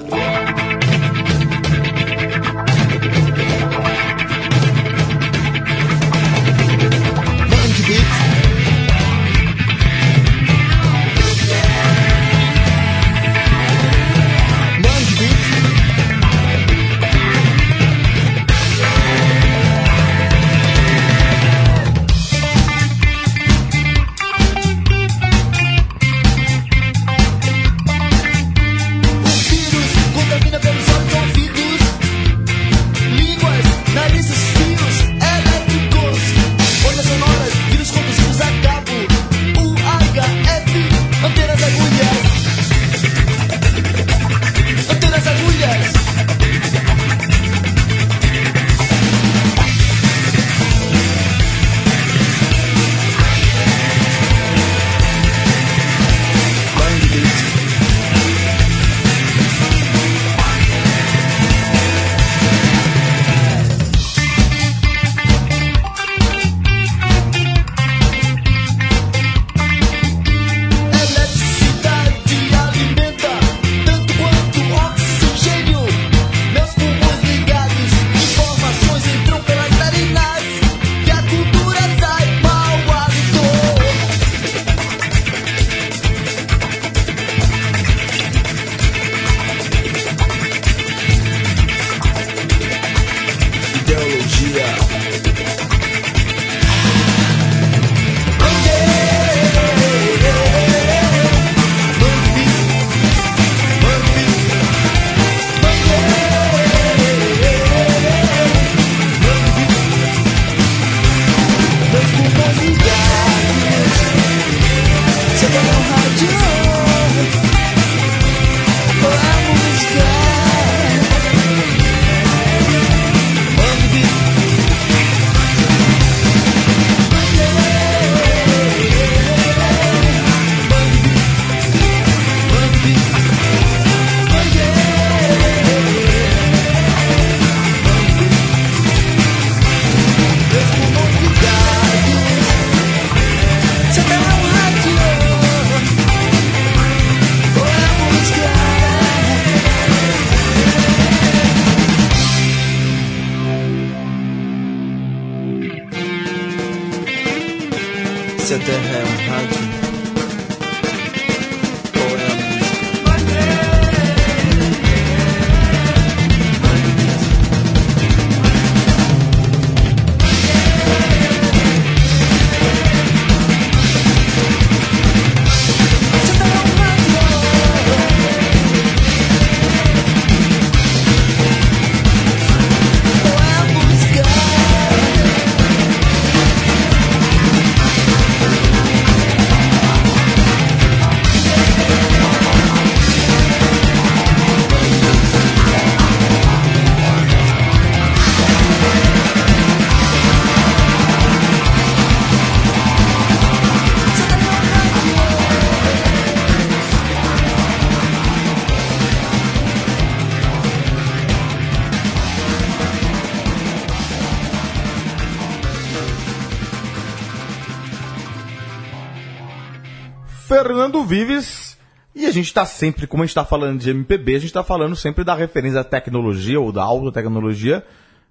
Vives. E a gente tá sempre, como a gente tá falando de MPB, a gente tá falando sempre da referência da tecnologia ou da alta tecnologia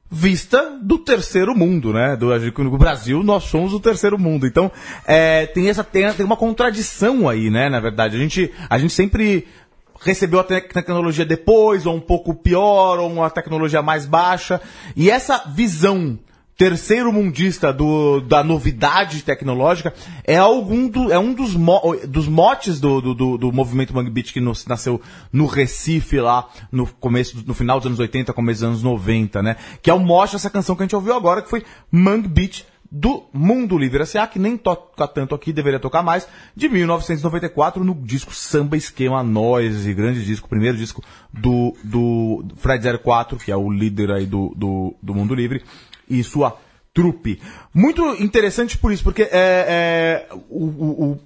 vista do terceiro mundo, né? Do, no Brasil, nós somos o terceiro mundo. Então, é, tem essa tem, tem uma contradição aí, né? Na verdade, a gente, a gente sempre recebeu a te- tecnologia depois, ou um pouco pior, ou uma tecnologia mais baixa. E essa visão terceiro mundista do, da novidade tecnológica é algum do, é um dos, mo, dos motes do, do, do, movimento Mangue Beat que nasceu no Recife lá no começo no final dos anos 80, começo dos anos 90, né? Que é o mote dessa canção que a gente ouviu agora que foi Mangue Beat do Mundo Livre S.A., que nem toca tanto aqui, deveria tocar mais, de 1994, no disco Samba Esquema Noise, grande disco, primeiro disco do, do Fred 04, que é o líder aí do, do, do Mundo Livre, e sua trupe. Muito interessante por isso, porque é, é, o, o,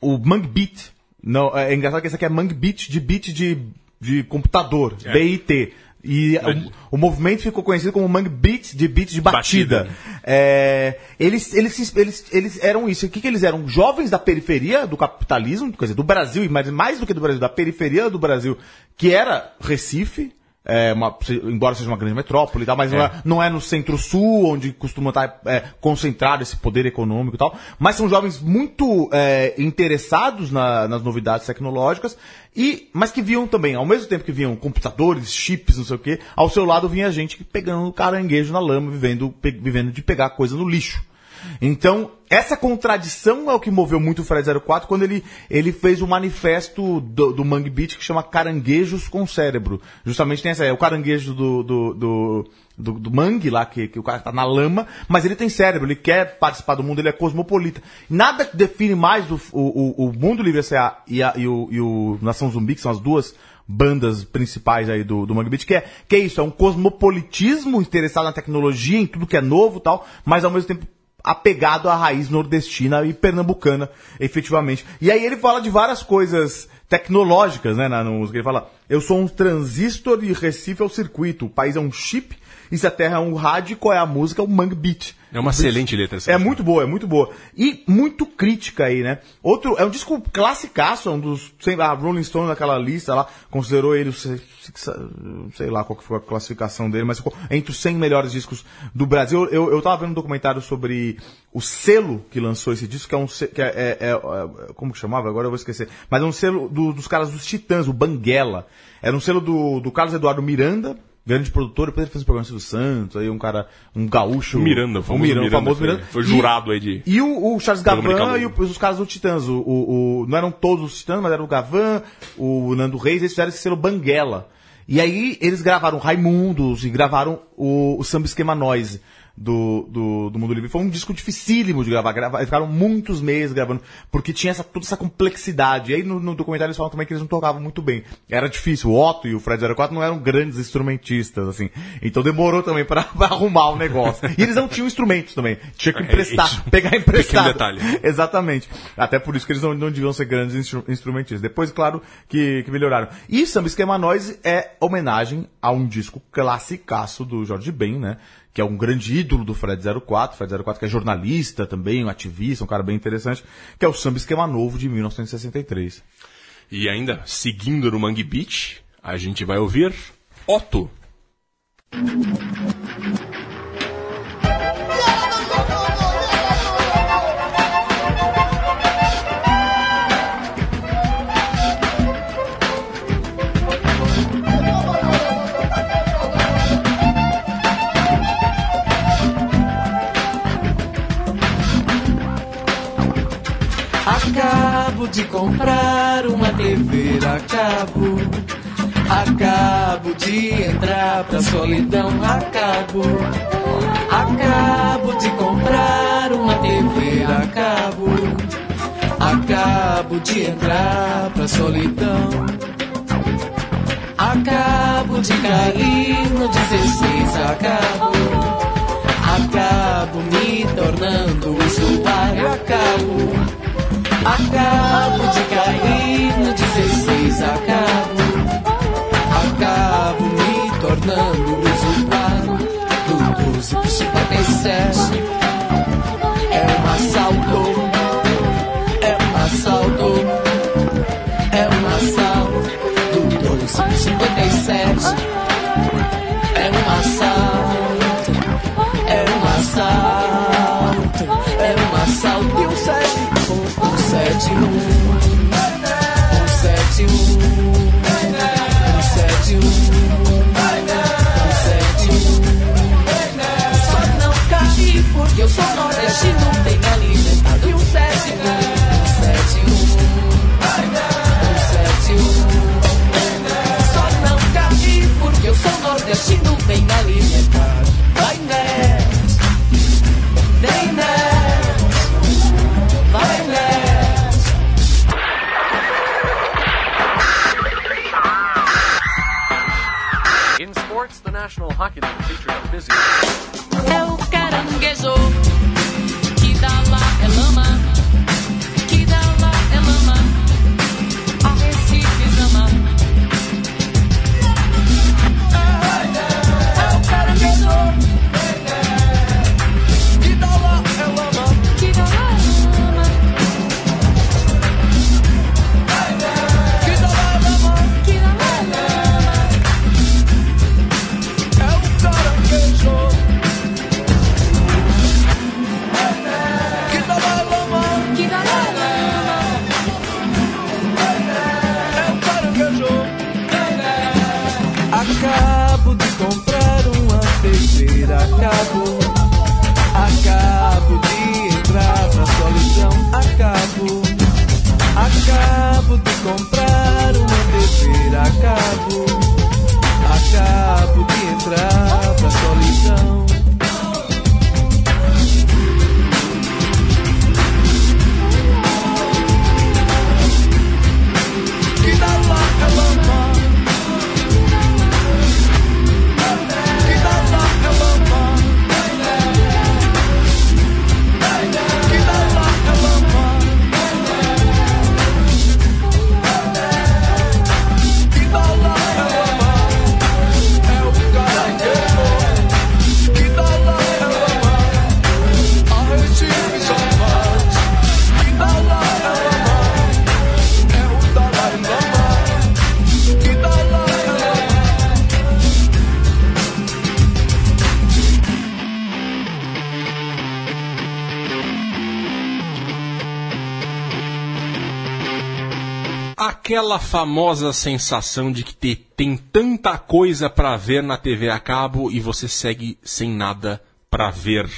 o, o Mangue Beat, não, é engraçado que esse aqui é Mangue Beat de beat de, de computador, É. BIT. E o, o movimento ficou conhecido como Mangue Beat de beat de batida. Batida. É, eles, eles, eles, eles eram isso. O que, que eles eram? Jovens da periferia do capitalismo, quer dizer, do Brasil, mas mais do que do Brasil, da periferia do Brasil, que era Recife. É, uma- embora seja uma grande metrópole e tal, mas não, É. é, não é no centro-sul, onde costuma estar é, concentrado esse poder econômico e tal, mas são jovens muito é, interessados na- nas novidades tecnológicas, e, mas que viam também, ao mesmo tempo que viam computadores, chips, não sei o quê, ao seu lado vinha gente pegando caranguejo na lama, vivendo, pe- vivendo de pegar coisa no lixo. Então, essa contradição é o que moveu muito o Fred 04 quando ele, ele fez o manifesto do, do Mangue Beat que chama Caranguejos com Cérebro. Justamente tem essa, é o caranguejo do, do, do, do, do mangue lá, que, que o cara tá na lama, mas ele tem cérebro, ele quer participar do mundo, ele é cosmopolita. Nada define mais o, o, o, Mundo Livre S.A. e, a, e, o, e o Nação Zumbi, que são as duas bandas principais aí do, do Mangue Beat, que é, que é isso, é um cosmopolitismo interessado na tecnologia, em tudo que é novo tal, mas ao mesmo tempo apegado à raiz nordestina e pernambucana, efetivamente. E aí ele fala de várias coisas tecnológicas, né, na, música. Ele fala, eu sou um transistor e Recife é o circuito, o país é um chip, e se a terra é um rádio, qual é a música? É o Mangue Beat. É uma excelente letra essa. É muito boa, é muito boa. E muito crítica aí, né? Outro, é um disco classicaço, é um dos. Sei, a Rolling Stone naquela lista lá, considerou ele, sei lá qual que foi a classificação dele, mas entre os 100 melhores discos do Brasil. Eu, eu tava vendo um documentário sobre o selo que lançou esse disco, que é um. Que é, é- é- é- como que chamava? Agora eu vou esquecer. Mas é um selo do- dos caras dos Titãs, o Banguela. Era um selo do, do Carlos Eduardo Miranda. Grande produtor, depois ele fez o programa Silvio Santos, aí um cara, um gaúcho. Miranda, famoso Miranda, famoso foi- Miranda. foi jurado aí de- e o, o Charles Gavan e o- os caras do Titãs. O, o- não eram todos os Titãs, mas era o Gavan, o Nando Reis, eles fizeram esse selo Banguela. E aí eles gravaram Raimundos e gravaram o, o Samba Esquema Noise do, do, do Mundo Livre. Foi um disco dificílimo de gravar, grava- eles ficaram muitos meses gravando, porque tinha essa, toda essa complexidade. E aí no, no documentário eles falam também que eles não tocavam muito bem. Era difícil. O Otto e o Fred 04 não eram grandes instrumentistas, assim. Então demorou também pra, pra arrumar o negócio. E eles não tinham instrumentos também. Tinha que É emprestar, pegar emprestado. Detalhe. Exatamente. Até por isso que eles não, não deviam ser grandes instru- instrumentistas. Depois, claro, que, que melhoraram. E Samba Esquema Noise é homenagem a um disco classicaço do Jorge Ben, né? Que é um grande ídolo do Fred 04. Fred 04 que é jornalista também, um ativista, um cara bem interessante. Que é o Samba Esquema Novo de 1963. E ainda, seguindo no Mangue Beach, a gente vai ouvir Otto. Comprar uma TV a cabo. Acabo de entrar pra solidão. Acabo. Acabo de comprar uma TV a cabo. Acabo de entrar pra solidão. Acabo de cair no 16, acabo. Acabo me tornando usuário, acabo. Acabo de cair no 16, acabo. Acabo me tornando usuário do 12 pro 57. É um assalto, eu sou nordestino, bem alimentado. Um sete, um, sete, um. Só não caí porque eu sou nordestino, bem alimentado. National Hockey League busy. É o caranguejo que dá lá é lama, Aquela famosa sensação de que te- tem tanta coisa pra ver na TV a cabo e você segue sem nada pra ver.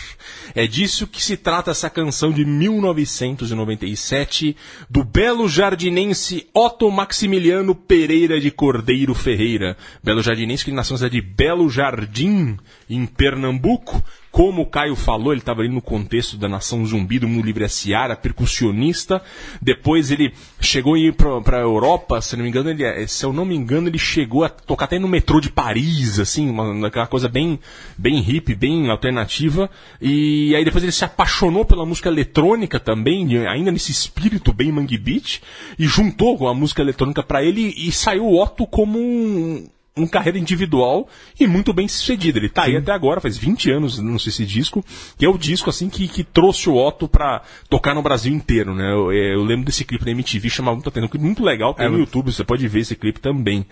É disso que se trata essa canção de 1997 do belo jardinense Otto Maximiliano Pereira de Cordeiro Ferreira. Belo jardinense que nasceu na cidade de Belo Jardim, em Pernambuco. Como o Caio falou, ele estava ali no contexto da Nação Zumbi, do Mundo Livre S.A., era percussionista. Depois ele chegou a ir para a Europa, se não me engano, ele, é- se eu não me engano, ele chegou a tocar até no metrô de Paris, assim, uma, aquela coisa bem, bem hippie, bem alternativa. E aí depois ele se apaixonou pela música eletrônica também, ainda nesse espírito bem Mangue Beat, e juntou com a música eletrônica para ele e saiu o Otto como um, um carreira individual e muito bem sucedida. Ele tá aí até agora, faz 20 anos, não sei esse disco, que é o disco assim que, que trouxe o Otto pra tocar no Brasil inteiro, né? Eu, eu lembro desse clipe da MTV, chamado muito atenção, clipe muito legal, tem no YouTube, você pode ver esse clipe também.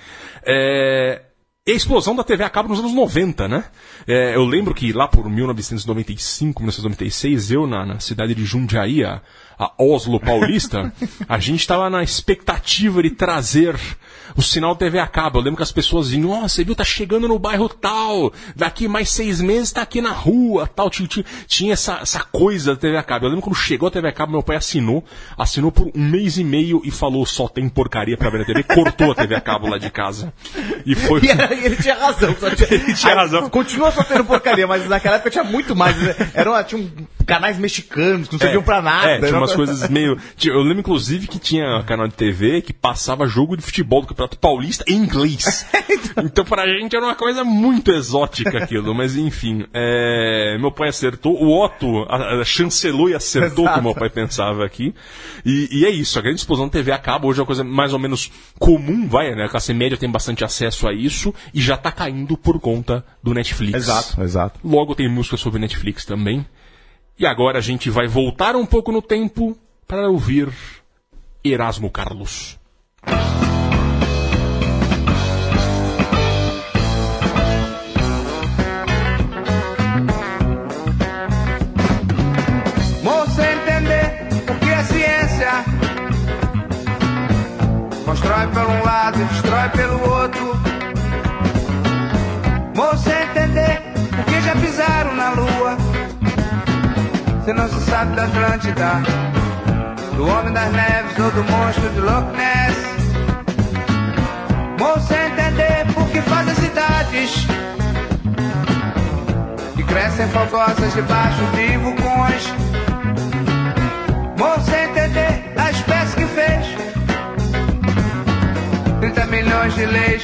É... E a explosão da TV a cabo nos anos 90, né? É, eu lembro que lá por 1995, 1996, eu na, na cidade de Jundiaí, a, a Oslo Paulista, a gente estava na expectativa de trazer o sinal TV a cabo. Eu lembro que as pessoas diziam, ó, você viu, tá chegando no bairro tal, daqui mais seis meses tá aqui na rua, tal. Tinha, tinha, tinha essa, essa coisa da TV a cabo. Eu lembro quando chegou a TV a cabo, meu pai assinou, assinou por um mês e meio e falou, só tem porcaria pra ver na TV, cortou a TV a cabo lá de casa. E foi... E ele tinha razão. Tinha, Ele tinha razão. Continua só tendo porcaria, mas naquela época tinha muito mais. né? Era tinha um, canais mexicanos que não serviam pra nada. É, umas uma- coisas meio. Eu lembro, inclusive, que tinha canal de TV que passava jogo de futebol do Campeonato Paulista em inglês. então, pra gente era uma coisa muito exótica aquilo. Mas, enfim, é, meu pai acertou. O Otto chancelou e acertou o que meu pai pensava aqui. E, e é isso, a grande explosão da TV a cabo hoje é uma coisa mais ou menos comum, vai, né? A classe média tem bastante acesso a isso e já tá caindo por conta do Netflix. Exato, exato. Logo tem música sobre Netflix também. E agora a gente vai voltar um pouco no tempo para ouvir Erasmo Carlos. Moça entender o que é ciência? Constrói pelo um lado e destrói pelo outro. Moça entender o que já fizeram na lua Se não se sabe da Atlântida Do Homem das Neves ou do monstro de Loch Ness Moça entender por que fazem cidades que crescem fogosas debaixo de vulcões. Moça entender a espécie que fez 30 milhões de leis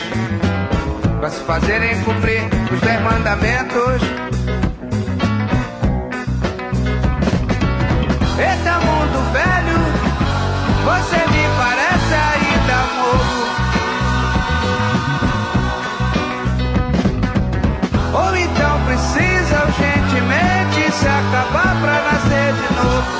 para se fazerem cumprir os 10 mandamentos. Eita mundo velho, você me parece ainda novo. Ou então precisa urgentemente se acabar pra nascer de novo.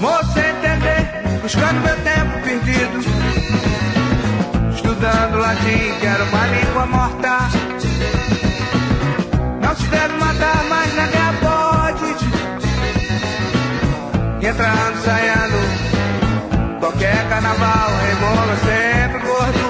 Moça entender, buscando meu tempo perdido. Estudando latim, que era uma língua morta. Não se deve matar, mas na pode. Entrando, saindo, qualquer carnaval, rebola sempre gordo.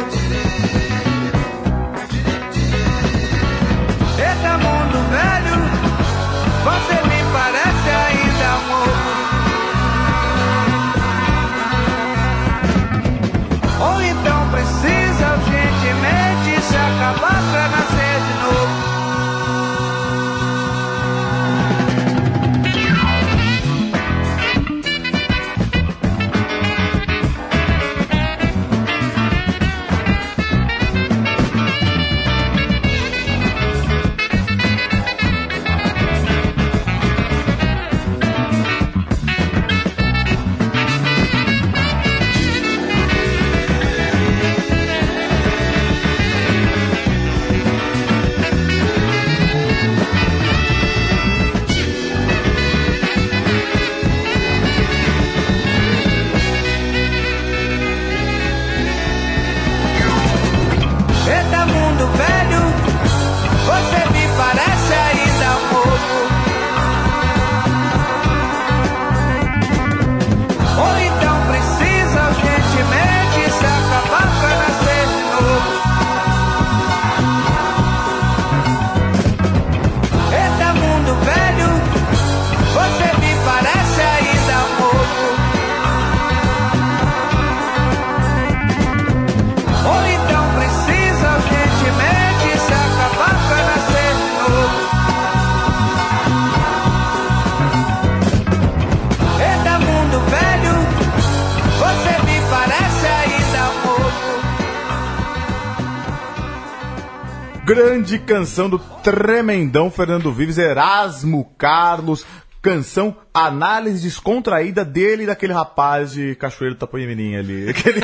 Grande canção do tremendão Fernando Vives, Erasmo Carlos. Canção, análise descontraída dele e daquele rapaz de Cachoeiro do Tapoimirim ali. Aquele-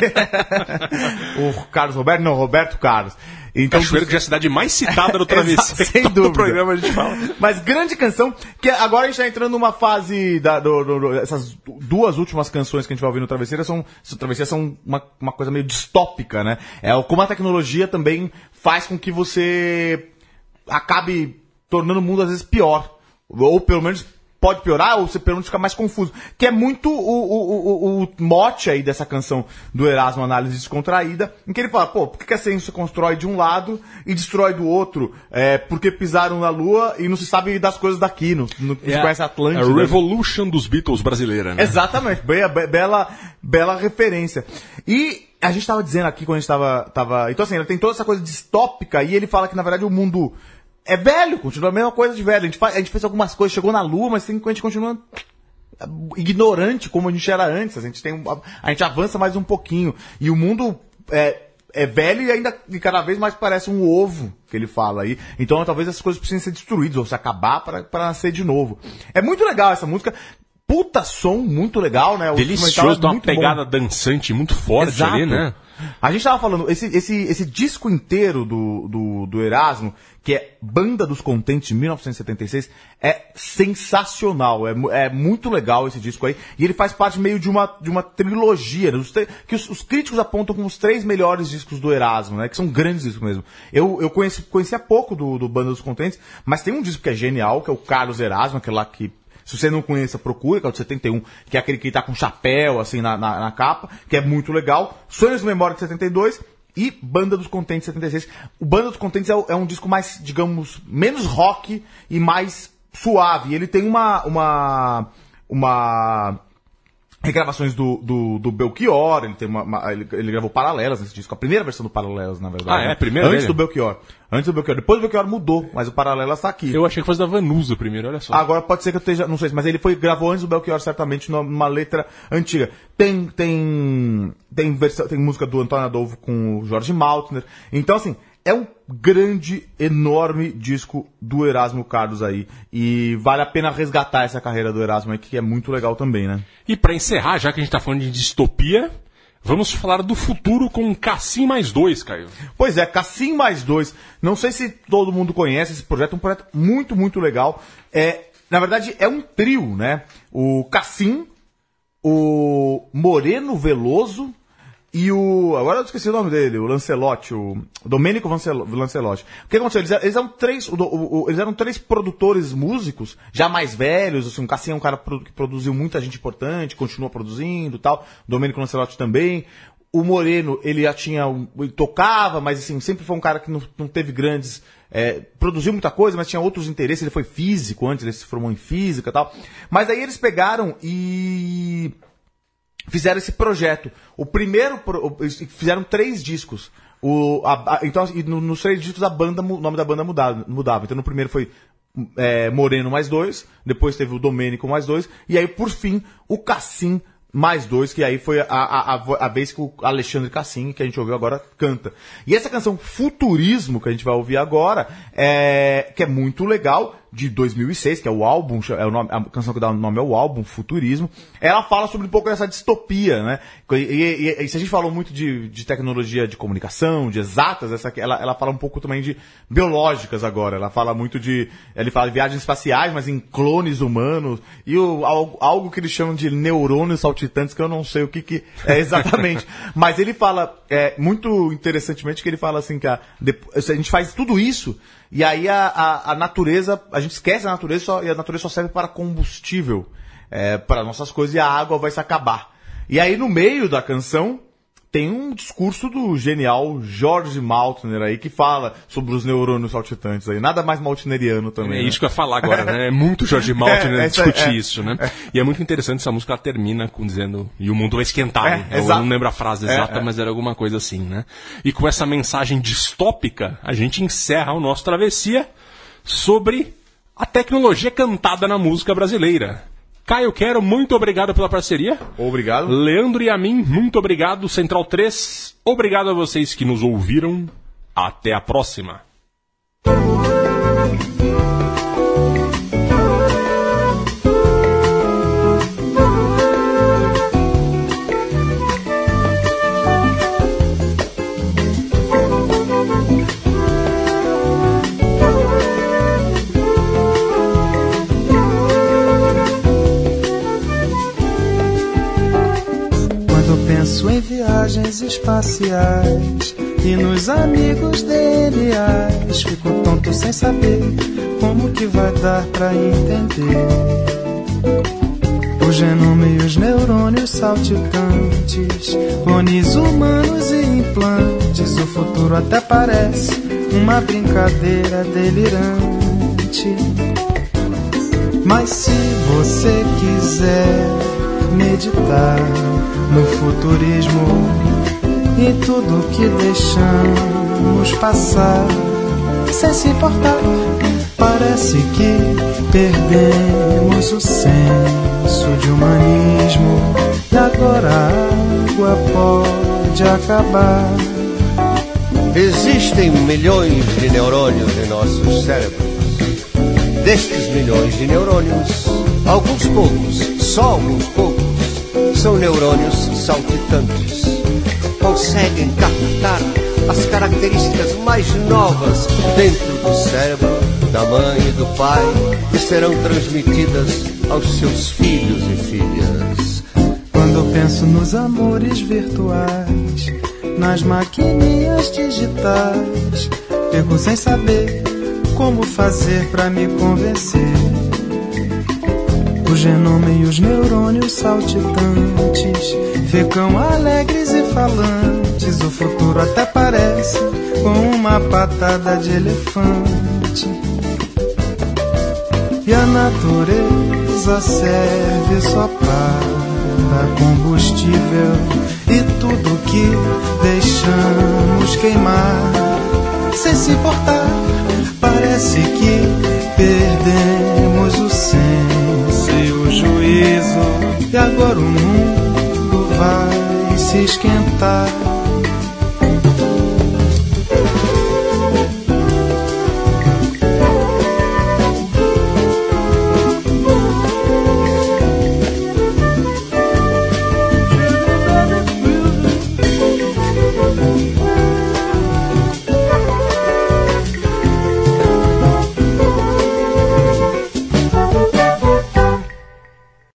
o Carlos Roberto, não, Roberto Carlos. Então, Cachoeiro, que já é a cidade mais citada do travesseiro. Sem dúvida. programa a gente fala. Mas grande canção, que agora a gente tá entrando numa fase da, do- do- essas duas últimas canções que a gente vai ouvir no Travesseira são, Travesseira são uma, uma coisa meio distópica, né? É como a tecnologia também faz com que você acabe tornando o mundo às vezes pior. Ou pelo menos pode piorar, ou você pelo menos fica mais confuso. Que é muito o, o, o, o mote aí dessa canção do Erasmo Análise Descontraída, em que ele fala, pô, por que a ciência constrói de um lado e destrói do outro? É, porque pisaram na Lua e não se sabe das coisas daqui, não, não É se conhece a, Atlântida. a Revolution dos Beatles brasileira, né? Exatamente, be- be- bela, bela referência. E a gente tava dizendo aqui quando a gente tava, tava. Então, assim, ele tem toda essa coisa distópica e ele fala que, na verdade, o mundo é velho, continua a mesma coisa de velho. A gente, faz, a gente fez algumas coisas, chegou na Lua, mas tem, a gente continua ignorante como a gente era antes. A gente, tem, a gente avança mais um pouquinho. E o mundo é, é velho e ainda e cada vez mais parece um ovo, que ele fala aí. Então talvez essas coisas precisem ser destruídas ou se acabar para nascer de novo. É muito legal essa música. Puta som, muito legal, né? O Delicioso, é dá uma muito bom. pegada dançante muito forte Exato. ali, né? A gente tava falando, esse, esse, esse disco inteiro do, do, do Erasmo, que é Banda dos Contentes de 1976, é sensacional. É, é muito legal esse disco aí. E ele faz parte meio de uma, de uma trilogia, né? Os que os, os críticos apontam como os três melhores discos do Erasmo, né? Que são grandes discos mesmo. Eu, eu conheci, conhecia pouco do, do Banda dos Contentes, mas tem um disco que é genial, que é o Carlos Erasmo, aquele lá que se você não conhece, procura, que é o de 71, que é aquele que tá com chapéu, assim, na, na, na capa, que é muito legal. Sonhos de Memória de 72 e Banda dos Contentes 76. O Banda dos Contentes é, é um disco mais, digamos, menos rock e mais suave. Ele tem uma, uma, uma regravações do, do, do Belchior, ele tem uma, uma- ele, ele gravou Paralelas nesse disco, a primeira versão do Paralelas, na verdade. Ah, é? né? Primeira Antes dele? do Belchior. Antes do Belchior. Depois do Belchior mudou, mas o Paralelas tá aqui. Eu achei que fosse da Vanusa primeiro, olha só. Agora pode ser que eu esteja, não sei, mas ele foi gravou antes do Belchior certamente numa letra antiga. Tem tem tem versão, tem música do Antônio Adolfo com o Jorge Maltner. Então assim, é um grande, enorme disco do Erasmo Carlos aí e vale a pena resgatar essa carreira do Erasmo aí que é muito legal também, né? E pra encerrar, já que a gente tá falando de distopia, vamos falar do futuro com Cassim mais dois, Caio. Pois é, Cassim mais dois. Não sei se todo mundo conhece esse projeto, é um projeto muito, muito legal. É, na verdade, é um trio, né? O Cassim, o Moreno Veloso e o. Agora eu esqueci o nome dele, o Lancelotti, o Domênico Lancelotti. O que aconteceu? Eles, eram- eles eram três. o o- o- eles eram três produtores músicos, já mais velhos, assim, o Cassim é um cara que produziu muita gente importante, continua produzindo tal. Domênico Lancelotti também. O Moreno, ele já tinha. Ele tocava, mas assim, sempre foi um cara que não, não teve grandes. é, produziu muita coisa, mas tinha outros interesses. Ele foi físico antes, ele se formou em física e tal. Mas aí eles pegaram e fizeram esse projeto. O primeiro, fizeram três discos. O, a- a- então, no- nos três discos a banda, o nome da banda mudava, mudava. Então no primeiro foi é, Moreno mais dois, depois teve o Domênico mais dois, e aí por fim o Cassim mais dois, que aí foi a, a, a vez que o Alexandre Cassim, que a gente ouviu agora, canta. E essa canção Futurismo, que a gente vai ouvir agora, é, que é muito legal, de 2006, que é o álbum, é o nome, a canção que dá o nome é o álbum, Futurismo, ela fala sobre um pouco dessa distopia, né? E, e- e se a gente falou muito de, de tecnologia de comunicação, de exatas, essa, ela, ela fala um pouco também de biológicas agora, ela fala muito de, ele fala de viagens espaciais, mas em clones humanos, e o, algo, algo que eles chamam de neurônios saltitantes, que eu não sei o que, que é exatamente. mas ele fala, é, muito interessantemente, que ele fala assim, que a, a gente faz tudo isso, e aí a, a, a natureza, a gente esquece a natureza só, e a natureza só serve para combustível, é, para nossas coisas, e a água vai se acabar. E aí no meio da canção, tem um discurso do genial George Maltner aí que fala sobre os neurônios saltitantes aí. Nada mais maltneriano também. É né? isso que eu ia falar agora, né? É muito Jorge Maltner É, discutir é. isso, né? E é muito interessante essa música, ela termina com dizendo e o mundo vai esquentar, É? Eu não lembro a frase É, exata, é. mas era alguma coisa assim, né? E com essa mensagem distópica, a gente encerra o nosso travessia sobre a tecnologia cantada na música brasileira. Caio Quero, muito obrigado pela parceria. Obrigado. Leandro e a mim, muito obrigado. Central 3, obrigado a vocês que nos ouviram. Até a próxima. Viagens espaciais e nos amigos DNAs, fico tonto sem saber como que vai dar pra entender? O genoma e os neurônios saltitantes, clones humanos e implantes. O futuro até parece uma brincadeira delirante. Mas se você quiser meditar no futurismo e tudo que deixamos passar, sem se importar, parece que perdemos o senso de humanismo. E agora a água pode acabar. Existem milhões de neurônios em nossos cérebros. Destes milhões de neurônios, alguns poucos, só alguns poucos, são neurônios saltitantes. Conseguem captar as características mais novas dentro do cérebro da mãe e do pai que serão transmitidas aos seus filhos e filhas. Quando penso nos amores virtuais, nas maquininhas digitais, fico sem saber como fazer pra me convencer. O genoma e os neurônios saltitantes ficam alegres e falantes. O futuro até parece com uma patada de elefante. E a natureza serve só para combustível e tudo que deixamos queimar sem se importar. Parece que perdemos o juízo. E agora o mundo vai se esquentar.